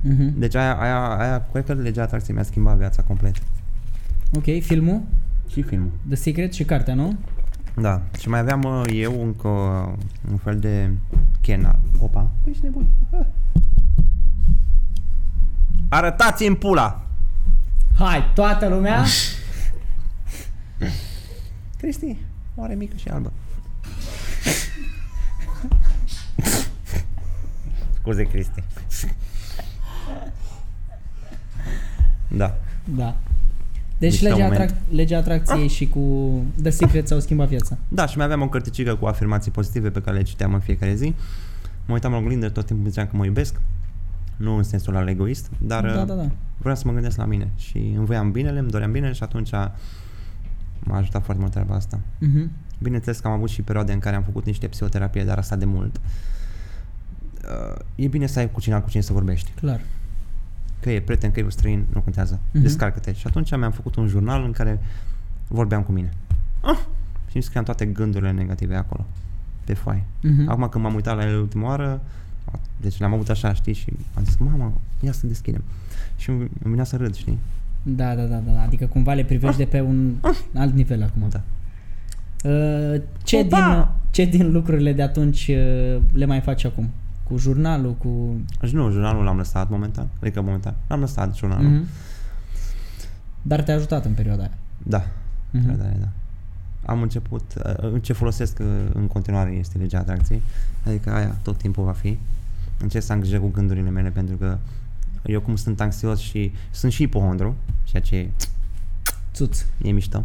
Mhm. Deci aia, aia, aia cred că legea atracției mi-a schimbat viața complet. Ok, filmul, Și filmul. The Secret și cartea, nu? Da. Și mai aveam uh, eu încă uh, un fel de chena. Opa. Păi ești nebun. Ah. [LAUGHS] Arătați-mi pula! Hai, toată lumea! [LAUGHS] Cristi, oare mică și albă. [LAUGHS] Scuze, Cristi. Da. Da. Deci Mișto legea, moment. atrac- legea atracției și cu The Secret s-au schimbat viața. Da, și mai aveam o cărticică cu afirmații pozitive pe care le citeam în fiecare zi. Mă uitam la oglindă, tot timpul ziceam că mă iubesc. Nu în sensul al egoist, dar Da, uh, da, da. vreau să mă gândesc la mine și îmi voiam binele, îmi doream bine și atunci m-a ajutat foarte mult treaba asta. Mhm. Bineînțeles că am avut și perioade în care am făcut niște psihoterapie, dar asta de mult. Uh, e bine să ai cu cineva cu cine să vorbești. Clar. Că e prieten, că e străin, nu contează. Mhm. Descarcă-te. Și atunci mi-am făcut un jurnal în care vorbeam cu mine. Ah! Și îmi scriam toate gândurile negative acolo, pe foaie. Mhm. Acum când m-am uitat la el ultima oară, deci le-am avut așa, știi, și am zis, mama, ia să deschidem. Și îmi îmi venea să râd, știi? Da, da, da, da. Adică cumva le privești de pe un alt nivel acum. Da. Uh, ce, Opa! din, ce din lucrurile de atunci uh, le mai faci acum? Cu jurnalul, cu... Deci nu, jurnalul l-am lăsat momentan, adică momentan, l-am lăsat jurnalul. Mhm. Dar te-a ajutat în perioada aia. Da, Mhm. da, da, da. Am început, uh, ce folosesc uh, în continuare este legea atracției, adică aia tot timpul va fi. Încerc să am grijă cu gândurile mele pentru că eu cum sunt anxios și sunt și ipohondru, ceea ce Țuț. e mișto.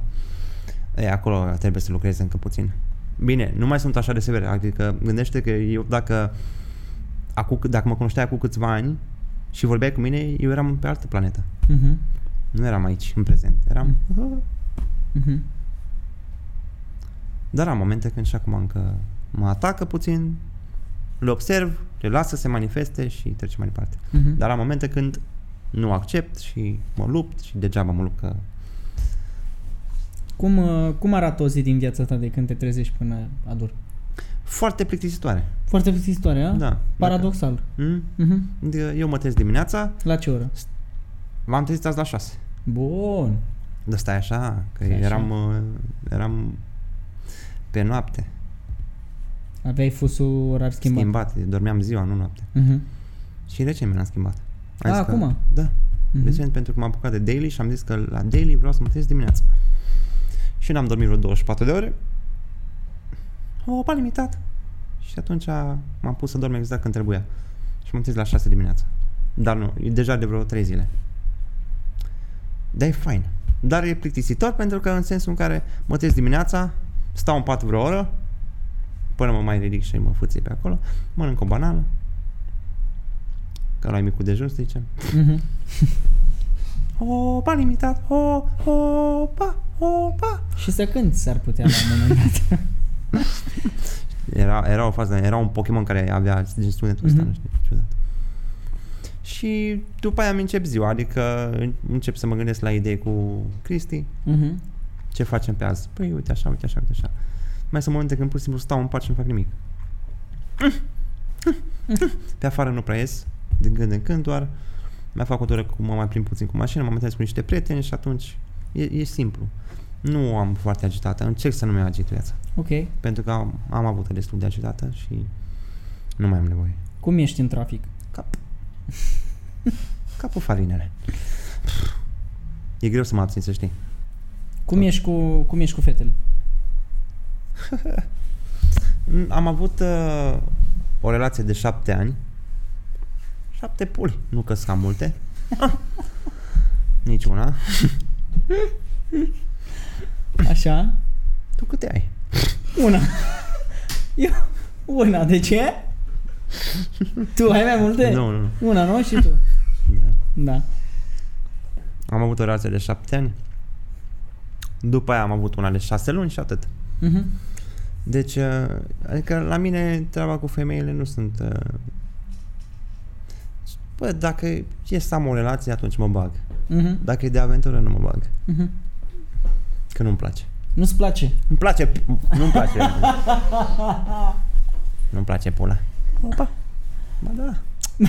E, acolo trebuie să lucrez încă puțin. Bine, nu mai sunt așa de sever, adică gândește că eu dacă, acu, dacă mă cunoșteai acum câțiva ani și vorbeai cu mine, eu eram pe altă planetă. Mhm. Nu eram aici, în prezent. Eram... Mhm. Dar am momente când și acum încă mă atacă puțin, le observ, le las să se manifeste și trecem mai departe. Mhm. Dar am momente când nu accept și mă lupt și degeaba mă lupt că Cum, uh, cum arată o zi din viața ta de când te trezești până adur? Foarte plictisitoare. Foarte plictisitoare, a? Da. Paradoxal. Mm? Mhm. Adică Eu mă trezesc dimineața, La ce oră? m-am trezit azi la 6. Bun. Dar stai așa, că Stai așa. eram, uh, eram pe noapte, Aveai fusul orar schimbat. schimbat. dormeam ziua, nu noapte. Mhm. Și recent mi l-am schimbat. A, zis că- acum? Da. Mhm. Recent pentru că m-am apucat de daily și am zis că la daily vreau să mă trezesc dimineața. Și n-am dormit vreo 24 de ore. O, pa limitat. Și atunci m-am pus să dorm exact când trebuia. Și m-am trezit la 6 dimineața. Dar nu, e deja de vreo 3 zile. Dar e fain. Dar e plictisitor pentru că în sensul în care mă trezesc dimineața, stau în pat vreo oră, până mă mai ridic și mă fâții pe acolo, mănânc o banană, că la micul dejun, să zicem, Mhm. [LAUGHS] Opa, limitat, o, opa, opa. Și să cânti s-ar putea la un moment dat. [LAUGHS] [LAUGHS] Era, era o fază, era un Pokémon care avea din sunetul ăsta, Mhm. nu știu, ciudat. Și după aia mi încep ziua, adică încep să mă gândesc la idei cu Cristi, Mhm. ce facem pe azi? Păi uite așa, uite așa, uite așa. Mai sunt momente când pur și simplu stau în pat și nu fac nimic. Pe afară nu prea ies, din când în când doar. Mai fac o tură cu mă mai plimb puțin cu mașina, mă mai întâlnesc cu niște prieteni și atunci e, e simplu. Nu am foarte agitată, încerc să nu mi agit viața. Ok. Pentru că am, am avut destul de agitată și nu mai am nevoie. Cum ești în trafic? Cap. [LAUGHS] Capul farinele. E greu să mă abțin, să știi. Cum Tot. ești cu, cum ești cu fetele? Mm, [LAUGHS] Am avut uh, o relație de șapte ani. Șapte puli, nu că cam multe. [LAUGHS] Nici una. Așa? Tu câte ai? Una. Eu, una, de ce? Tu ai mai multe? Nu, nu, nu. Una, nu? Și tu? Da. Da. Am avut o relație de șapte ani. După aia am avut una de șase luni și atât. Mhm. Deci, uh, adică la mine treaba cu femeile nu sunt... uh, Bă, dacă e să am o relație, atunci mă bag. Mhm. Dacă e de aventură, nu mă bag. Mhm. Că nu-mi place. Nu-ți place? Îmi place, nu-mi place. [LAUGHS] Nu-mi place pula. Opa. Ba da. [LAUGHS]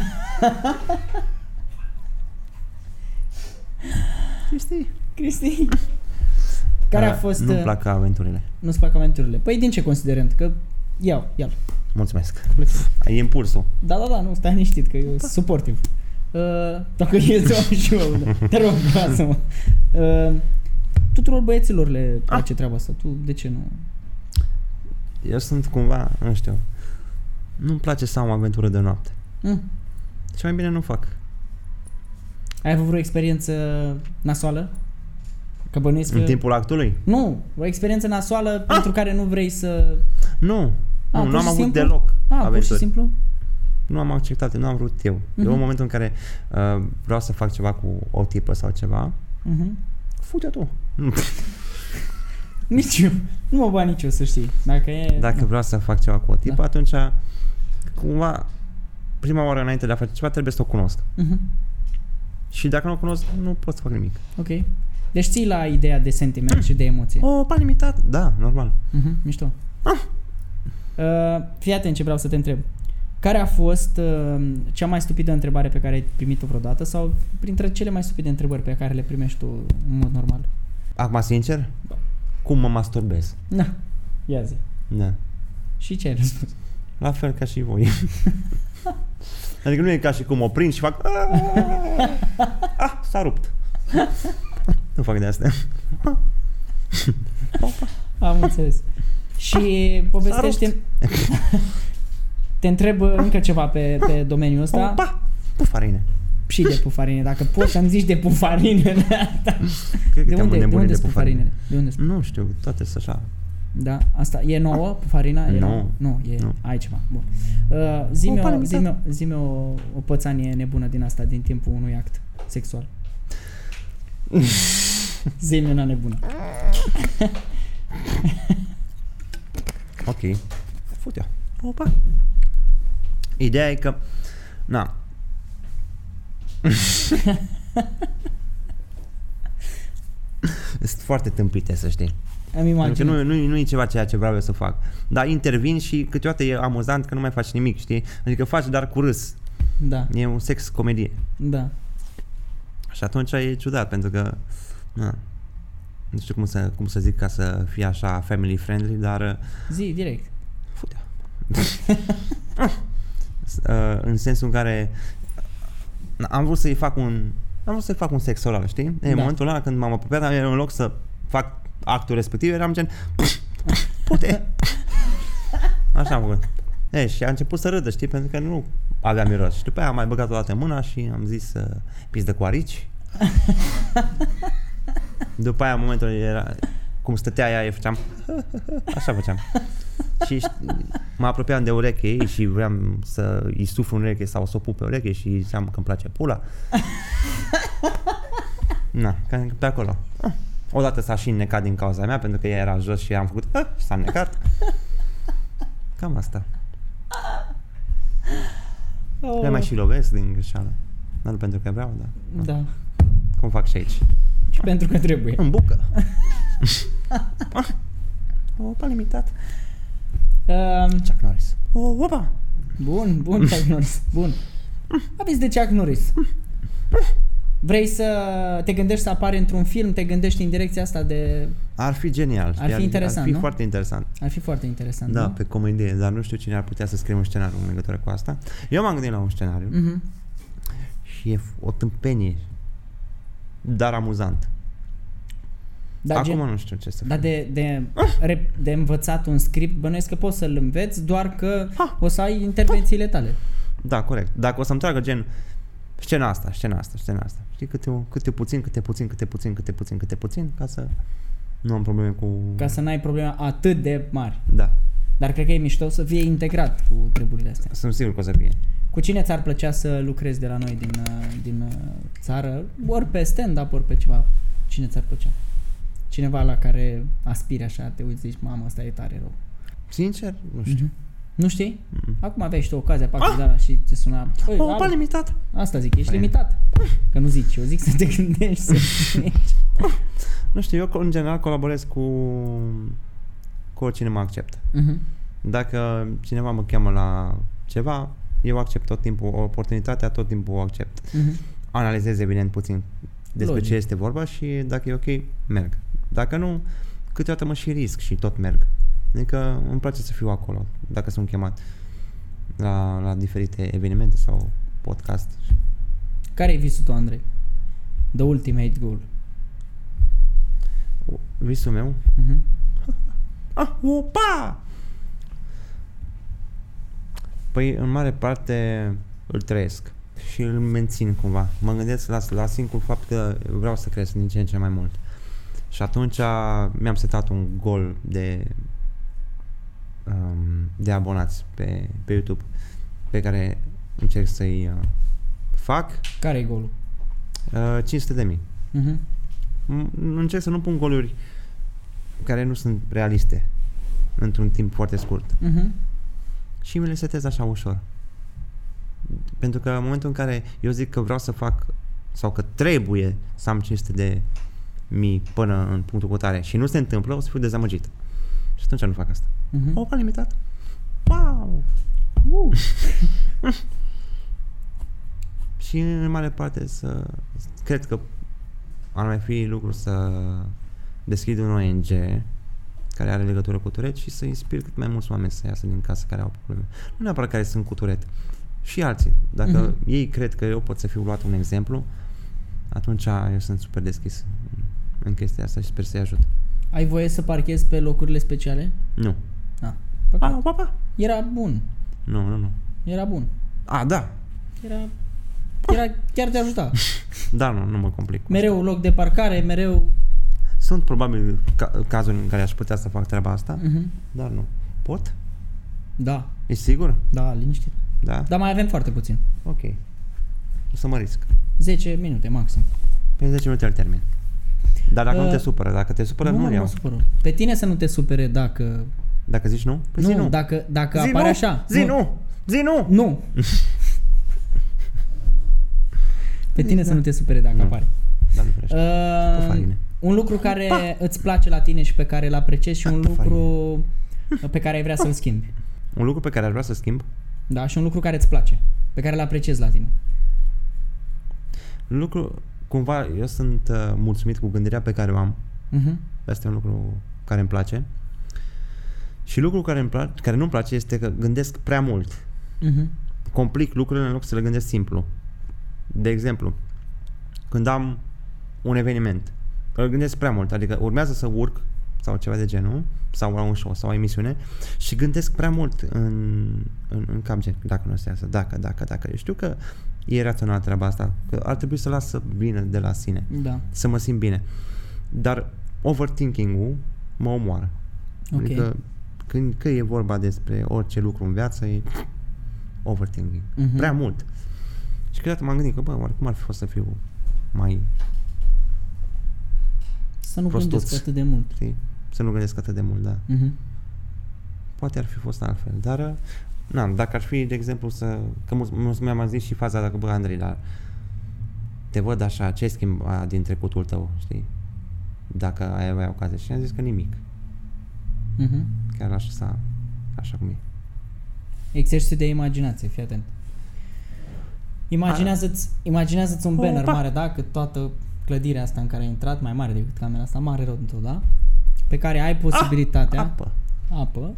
Cristi. Cristi. Care a Da, fost... Nu-mi uh, plac aventurile. Nu-ți plac aventurile. Păi din ce considerent? Că iau, ia Mulțumesc. plăcut. E impulsul. Da, da, da, nu, stai liniștit că eu sunt suportiv. Uh, dacă e o și eu, da. te rog, lasă-mă. Uh, tuturor băieților le place treaba asta. Tu de ce nu? Eu sunt cumva, nu știu, nu-mi place să am o aventură de noapte. Mm. Și mai bine nu fac. Ai avut vreo experiență nasoală? Că bănuiesc că... În timpul actului? Nu, o experiență nasoală ah. pentru care nu vrei să... Nu. Ah, nu, pur nu am și avut simplu? deloc Ah, pur și aventuri. simplu? Nu am acceptat, nu am vrut eu. Mm-hmm. Eu Mhm. în momentul în care uh, vreau să fac ceva cu o tipă sau ceva, Uh-huh. fute tu. Nu. [LAUGHS] Nici eu. Nu mă bat nici eu, să știi. Dacă e... Dacă vreau să fac ceva cu o tipă, Da. atunci cumva prima oară înainte de a face ceva trebuie să o cunosc. Uh-huh. Și dacă nu o cunosc, nu pot să fac nimic. Ok. Deci ții la ideea de sentiment și de emoție. O, pa limitat? Da, normal. Uh-huh. Mișto. Uh, fii atent ce vreau să te întreb. Care a fost uh, cea mai stupidă întrebare pe care ai primit-o vreodată sau printre cele mai stupide întrebări pe care le primești tu în mod normal? Acum, sincer, Da. cum mă masturbez? Da. Ia zi. Da. Și ce ai răspuns? La fel ca și voi. [LAUGHS] adică nu e ca și cum o prind și fac... Ah, s-a rupt. [LAUGHS] nu fac de astea. [LAUGHS] Am înțeles. Și povestește Te întreb uh, încă ceva pe, pe domeniul ăsta Opa! Pufarine. Și de pufarine. Dacă poți să-mi zici de pufarine. Cred că de te-am unde, de înnebunit unde de sunt pufarine. pufarinele? De unde sunt? Nu știu, toate sunt așa. Da, asta e nouă, pufarina? E Nu. nouă? Nu, e Nu. altceva. Bun. Uh, zi-mi, Opa, o, limitat. zi-mi, o, zi-mi o, o pățanie nebună din asta, din timpul unui act sexual. [LAUGHS] zi-mi una nebună. Ok. Fut-o. Opa. Ideea e că... Na. [LAUGHS] Sunt foarte tâmpite, să știi. Îmi Pentru că imagine. nu, nu, nu e ceva ceea ce vreau eu să fac. Dar intervin și câteodată e amuzant că nu mai faci nimic, știi? Adică faci dar cu râs. Da, E un sex comedie. da. Și atunci e ciudat, pentru că... Na, nu știu cum să, cum să zic ca să fie așa family friendly, dar... uh, Zi, direct. Fute. [LAUGHS] Uh, în sensul în care na, am vrut să-i fac un am vrut să-i fac un sex oral, știi? În Da. momentul ăla când m-am apropiat, în loc să fac actul respectiv, eram gen [LAUGHS] pute. Așa am făcut. E, și a început să râdă, știi? Pentru că nu avea miros. Și după aia am mai băgat o dată mâna și am zis uh, pis de coarici. [LAUGHS] după aia, în momentul ăla era, cum stătea ea, eu făceam așa făceam. și șt- mă apropiam de ureche ei și vreau să îi suflu în ureche sau să o pup pe ureche și ziceam că îmi place pula. Na, ca pe acolo. Ah. Odată s-a și înnecat din cauza mea pentru că ea era jos și am făcut ah, și s-a înnecat. Cam asta. Oh. Le mai și lovesc din greșeală. Dar nu pentru că vreau, dar Da. cum fac și aici. Și pentru că trebuie. În bucă. [LAUGHS] Opa, limitat. Um, Chuck Norris. O, opa! bun, bun, Chuck [LAUGHS] Norris. Bun. Aveți de Chuck Norris. Vrei să te gândești să apari într-un film, te gândești în direcția asta de... Ar fi genial. Ar fi interesant, Ar fi nu? foarte interesant. Ar fi foarte interesant, Da, nu? pe comedie, dar nu știu cine ar putea să scrie un scenariu în legătură cu asta. Eu m-am gândit la un scenariu Mhm. și e f- o tâmpenie, dar amuzant. Dar, Acum gen, nu știu ce să dar fac. de, de, re- de învățat un script, bănuiesc că poți să-l înveți, doar că Ha. o să ai intervențiile tale. Da, corect. Dacă o să-mi tragă gen scena asta, scena asta, scena asta. Știi, câte, câte puțin, câte puțin, câte puțin, câte puțin, câte puțin, ca să nu am probleme cu... Ca să n-ai probleme atât de mari. Da, Dar cred că e mișto să fie integrat cu treburile astea. sunt sigur că o să fie. Cu cine ți-ar plăcea să lucrezi de la noi din, uh, din uh, țară? Ori pe stand-up, ori pe ceva. Cine ți-ar plăcea? Cineva la care aspiri așa, te uiți, zici, mamă, asta e tare rău. Sincer, nu știu. Mhm. Nu știi? Mm-mm. Acum aveai și tu ocazia, pac, de la și ți suna. Păi, O, pa Alo, limitat. asta zic, ești Păi. limitat. Că nu zici, eu zic să te gândești, să gândești. Nu știu, eu în general colaborez cu cu oricine mă acceptă. Mhm. Dacă cineva mă cheamă la ceva, eu accept tot timpul oportunitatea, tot timpul o accept. Mhm. Analizez evident puțin despre Logic. ce este vorba și dacă e ok, merg. Dacă nu, câteodată mă și risc și tot merg. Adică îmi place să fiu acolo, dacă sunt chemat la, la diferite evenimente sau podcast. Care e visul tău, Andrei? The ultimate goal. Visul meu? Mhm. [LAUGHS] Ah, opa! Păi, în mare parte, îl trăiesc și îl mențin cumva. Mă gândesc la, la simplu fapt că vreau să cresc din ce în ce mai mult. Și atunci mi-am setat un gol de um, de abonați pe, pe YouTube pe care încerc să-i uh, fac Care e golul? uh, 500 de mii. Mhm. M- încerc să nu pun goluri care nu sunt realiste într-un timp foarte scurt. Mhm. Și mi le setez așa ușor. Pentru că în momentul în care eu zic că vreau să fac sau că trebuie să am 500 de mii până în punctul cotare și nu se întâmplă, o să fiu dezamăgit. Și atunci nu fac asta. Mhm. O, limitat. Wow! Uh. [LAUGHS] Și în mare parte să cred că ar mai fi lucru să deschid un ONG care are legătură cu Turet și să inspir cât mai mulți oameni să iasă din casă care au probleme. Nu neapărat care sunt cu Turet, și alții. Dacă Mhm. ei cred că eu pot să fiu luat un exemplu, atunci eu sunt super deschis în chestia asta și sper să-i ajut. Ai voie să parchezi pe locurile speciale? Nu. Da. Pa, pa, pa. Era bun. Nu, nu, nu. Era bun. A, da. Era, era chiar te ajuta. [LAUGHS] Da, nu, nu mă complic. cu Mereu loc de parcare, mereu... Sunt probabil ca- cazuri în care aș putea să fac treaba asta, Mhm. dar nu. Pot? Da, E sigur? da, liniștit. Da? Dar mai avem foarte puțin. Ok. O să mă risc. 10 minute maxim. Pe 10 minute îl termin. Dar dacă Uh, nu te supără, dacă te supără, nu, mă, nu nu iau. mă supăr. Pe tine să nu te supere dacă... Dacă zici nu, păi zi nu, nu. dacă, dacă zi apare nu. așa. Zi nu. Zi nu. Nu. Pe tine să nu te supere dacă Nu. apare. Da, nu vrește. Cu Uh, farine. Un lucru care îți place la tine și pe care îl apreciezi și un Cu lucru pe care ai vrea să-l schimbi. Un lucru pe care aș vrea să schimb, Da, și un lucru care îți place, pe care îl apreciezi la tine. lucru, cumva, eu sunt uh, mulțumit cu gândirea pe care o am. Mhm. Asta e un lucru care îmi place. Și lucrul care, îmi place, care nu-mi place este că gândesc prea mult. Mhm. complic lucrurile în loc să le gândesc simplu. De exemplu, când am un eveniment, îl gândesc prea mult, adică urmează să urc sau ceva de genul, sau la un show sau o emisiune și gândesc prea mult în, în, în cap, gen, dacă nu se iasă, dacă, dacă, dacă. Eu știu că e rațional treaba asta, că ar trebui să las să vină de la sine, Da. să mă simt bine. Dar overthinking-ul mă omoară. Ok. Adică când că e vorba despre orice lucru în viață, e overthinking. Mhm. Prea mult. Și câteodată m-am gândit că, bă, oare cum ar fi fost să fiu mai, Să nu Prostuț. gândesc atât de mult. știi, să nu gândesc atât de mult, da. Mhm. Poate ar fi fost altfel, dar, uh, na, dacă ar fi, de exemplu, să, că mulți, mulți mi-am zis și faza, dacă, bă, Andrei, dar te văd așa, ce ai schimbat din trecutul tău, știi? Dacă ai avea ocazie. Și am zis că nimic. Mhm. Chiar aș lăsa așa cum e. Exercițiu de imaginație, fii atent. Imaginează-ți, imaginează-ți un banner Opa! mare, da? Cât toată clădirea asta în care ai intrat, mai mare decât camera asta, mare rău tot, da? Pe care ai posibilitatea, Apă. apă,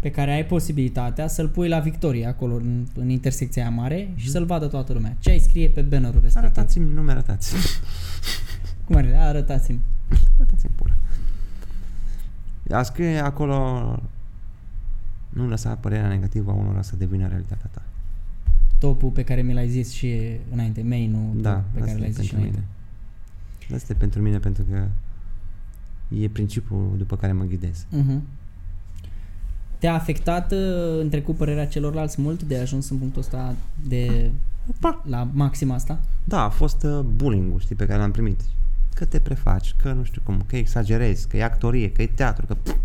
pe care ai posibilitatea să-l pui la Victoria, acolo în, în intersecția aia mare și să-l vadă toată lumea. Ce ai scrie pe bannerul respectiv? Arătați-mi, nu mi-arătați. [LAUGHS] Cum ar fi? Arătați-mi. Arătați-mi pula. A scrie acolo nu lăsa părerea negativă a unora să devină realitatea ta. Topul pe care mi l-ai zis și înainte, main-ul Da, top pe care asta l-ai e zis și pentru înainte. mine. Asta e pentru mine pentru că e principiul după care mă ghidez. Mhm. Te-a afectat uh, în trecut părerea celorlalți mult de ajuns în punctul ăsta de Opa! la maxima asta? Da, a fost uh, bullying-ul, știi, pe care l-am primit. Că te prefaci, că nu știu cum, că exagerezi, că e actorie, că e teatru, că pff,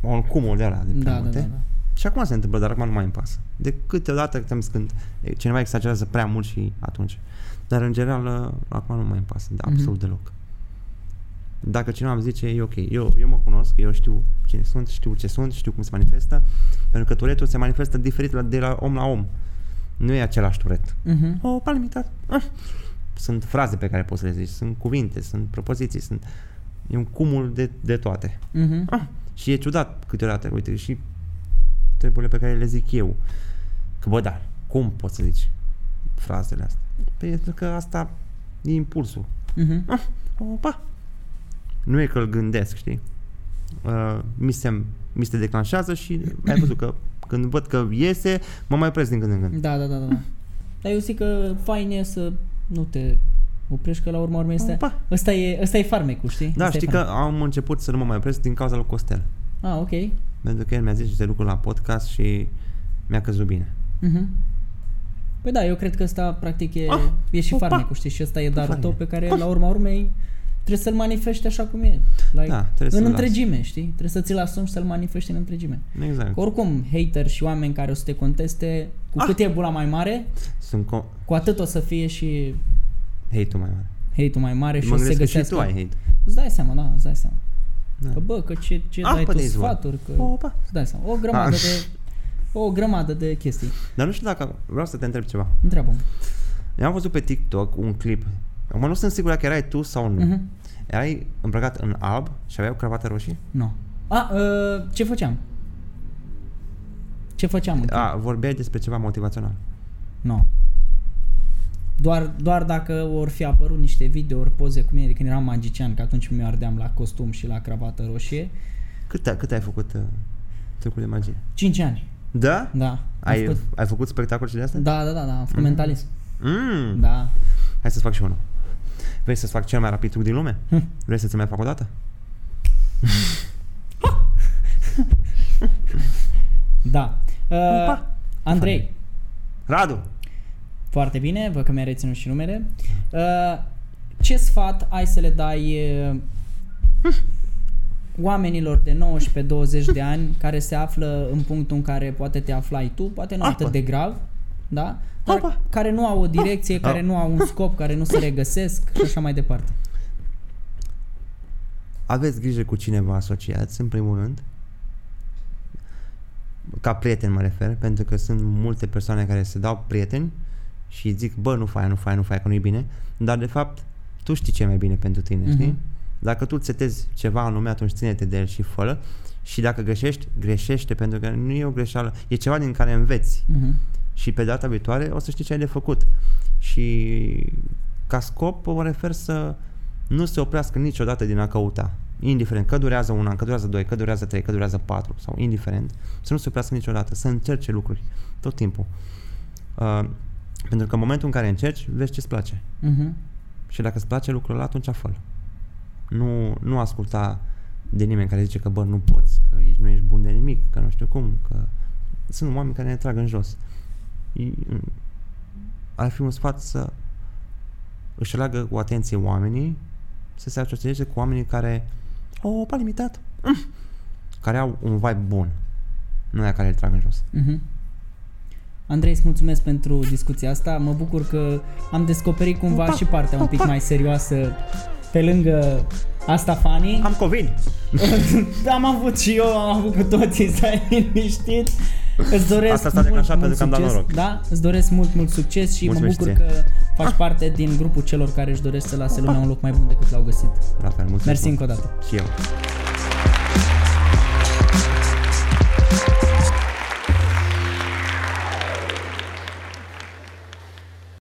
un cumul de ăla de prea Da, da, multe. da, da. Și acum se întâmplă, dar acum nu mai îmi pasă. De câteodată când, când cineva exagerează prea mult și atunci. Dar în general, uh, acum nu mai îmi pasă, de Mhm. absolut deloc. Dacă cineva îmi zice, e ok, eu, eu mă cunosc, eu știu cine sunt, știu ce sunt, știu cum se manifestă, pentru că turetul se manifestă diferit la- de la om la om. Nu e același turet. Mhm. O, oh, limitat. Ah. Sunt fraze pe care poți să le zici, sunt cuvinte, sunt propoziții, sunt... E un cumul de, de toate. Mhm. Ah. Și e ciudat câteodată, uite, și treburile pe care le zic eu. Că bă, da, cum poți să zici frazele astea? Pentru că asta e impulsul. Mhm. Ah, opa! Nu e că îl gândesc, știi? Uh, mi, se, mi se declanșează și ai văzut că când văd că iese, mă mai opresc din când în când. Da, da, da, da. Dar eu zic că fain e să nu te oprești, că la urma urmei este... Opa! Ăsta e, ăsta e farmecul, știi? Da, Ăsta e știi că farmecul. am început să nu mă mai opresc din cauza lui Costel. Ah, ok. Pentru că el mi-a zis niște lucruri la podcast și mi-a căzut bine. Mhm. Păi da, eu cred că ăsta practic e, Ah, e și opa! farmecul, știi? Și ăsta e darul fain tău e. pe care la urma urmei trebuie să-l manifesti așa cum e. Like, Da, trebuie în să-l întregime, știi? Trebuie să ți-l asumi și să-l manifesti în întregime. Exact. Că oricum, hater și oameni care o să te conteste, cu Ah! cât e bula mai mare, Sunt co- cu atât o să fie și hate-ul mai mare. hate-ul mai mare și mă o să se gândesc că și găsească. tu ai hate. Îți dai seama, da, îți dai seama. Da. Că bă, că ce, ce Ah, dai pe tu de izvoar. sfaturi, că... Opa! Îți dai seama. O grămadă Ah. de... O grămadă de chestii. Dar nu știu dacă vreau să te întreb ceva. Întreabă-mă. Eu am văzut pe TikTok un clip. Acum nu sunt sigur dacă erai tu sau nu. Mhm. Erai îmbrăcat în alb și aveai o cravată roșie? Nu. A, uh, ce făceam? Ce făceam? încă? A, vorbeai despre ceva motivațional. Nu. Doar, doar dacă or fi apărut niște videouri, poze cu mine de când eram magician, că atunci mi ardeam la costum și la cravată roșie. Cât, ai- cât ai făcut uh, trucuri de magie? 5 ani. Da? Da. Am Ai, făcut, ai făcut spectacol și de asta? da, da, da, da, am făcut Mhm. mentalism. Mm. Da. Hai să-ți fac și unul. Vrei să-ți fac cel mai rapid truc din lume? Hm. Vrei să-ți mai fac o dată? [LAUGHS] Da. Uh, Opa! Andrei, Radu! foarte bine, văd că mi-ai reținut și numele. Uh, ce sfat ai să le dai uh, oamenilor de 19-20 de ani care se află în punctul în care poate te aflai tu, poate nu Apa. atât de grav, da? Dar Apa. care nu au o direcție, Ah. care Ah. nu au un scop, care nu se regăsesc și așa mai departe. Aveți grijă cu cine vă asociați, în primul rând. Ca prieten mă refer, pentru că sunt multe persoane care se dau prieteni și zic, bă, nu fai, nu fai, nu fai, că nu-i bine, dar de fapt tu știi ce e mai bine pentru tine, Mhm. știi? Dacă tu îți setezi ceva anume, atunci ține-te de el și fă și dacă greșești, greșește, pentru că nu e o greșeală, e ceva din care înveți Mhm. și pe data viitoare o să știi ce ai de făcut. Și ca scop mă refer să nu se oprească niciodată din a căuta. Indiferent că durează un an, că durează doi, că durează trei, că durează patru sau indiferent, să nu se oprească niciodată, să încerce lucruri tot timpul. Uh, pentru că în momentul în care încerci, vezi ce-ți place. Mhm. Și dacă îți place lucrul ăla, atunci fă Nu, nu asculta de nimeni care zice că bă, nu poți, că ești, nu ești bun de nimic, că nu știu cum, că sunt oameni care ne trag în jos. I- Ar fi un sfat să își aleagă cu atenție oamenii, să se asocieze cu oamenii care au o limitat, mm, [CLEARS THROAT] care au un vibe bun, nu aia care îl trag în jos. Mhm. Andrei, îți mulțumesc pentru discuția asta. Mă bucur că am descoperit cumva Opa, și partea un pic opa. mai serioasă pe lângă asta funny. Am COVID! [LAUGHS] am avut și eu, am avut cu toții, [LAUGHS] stai liniștit. Îți doresc Asta s-a mult, declanșat mult pentru că am dat succes. noroc. Da, îți doresc mult, mult succes și Mulțumesc mă bucur ție. că faci parte din grupul celor care își doresc să lase lumea un loc mai bun decât l-au găsit. La fel, mulțumesc Mersi mult. încă o dată. Și eu.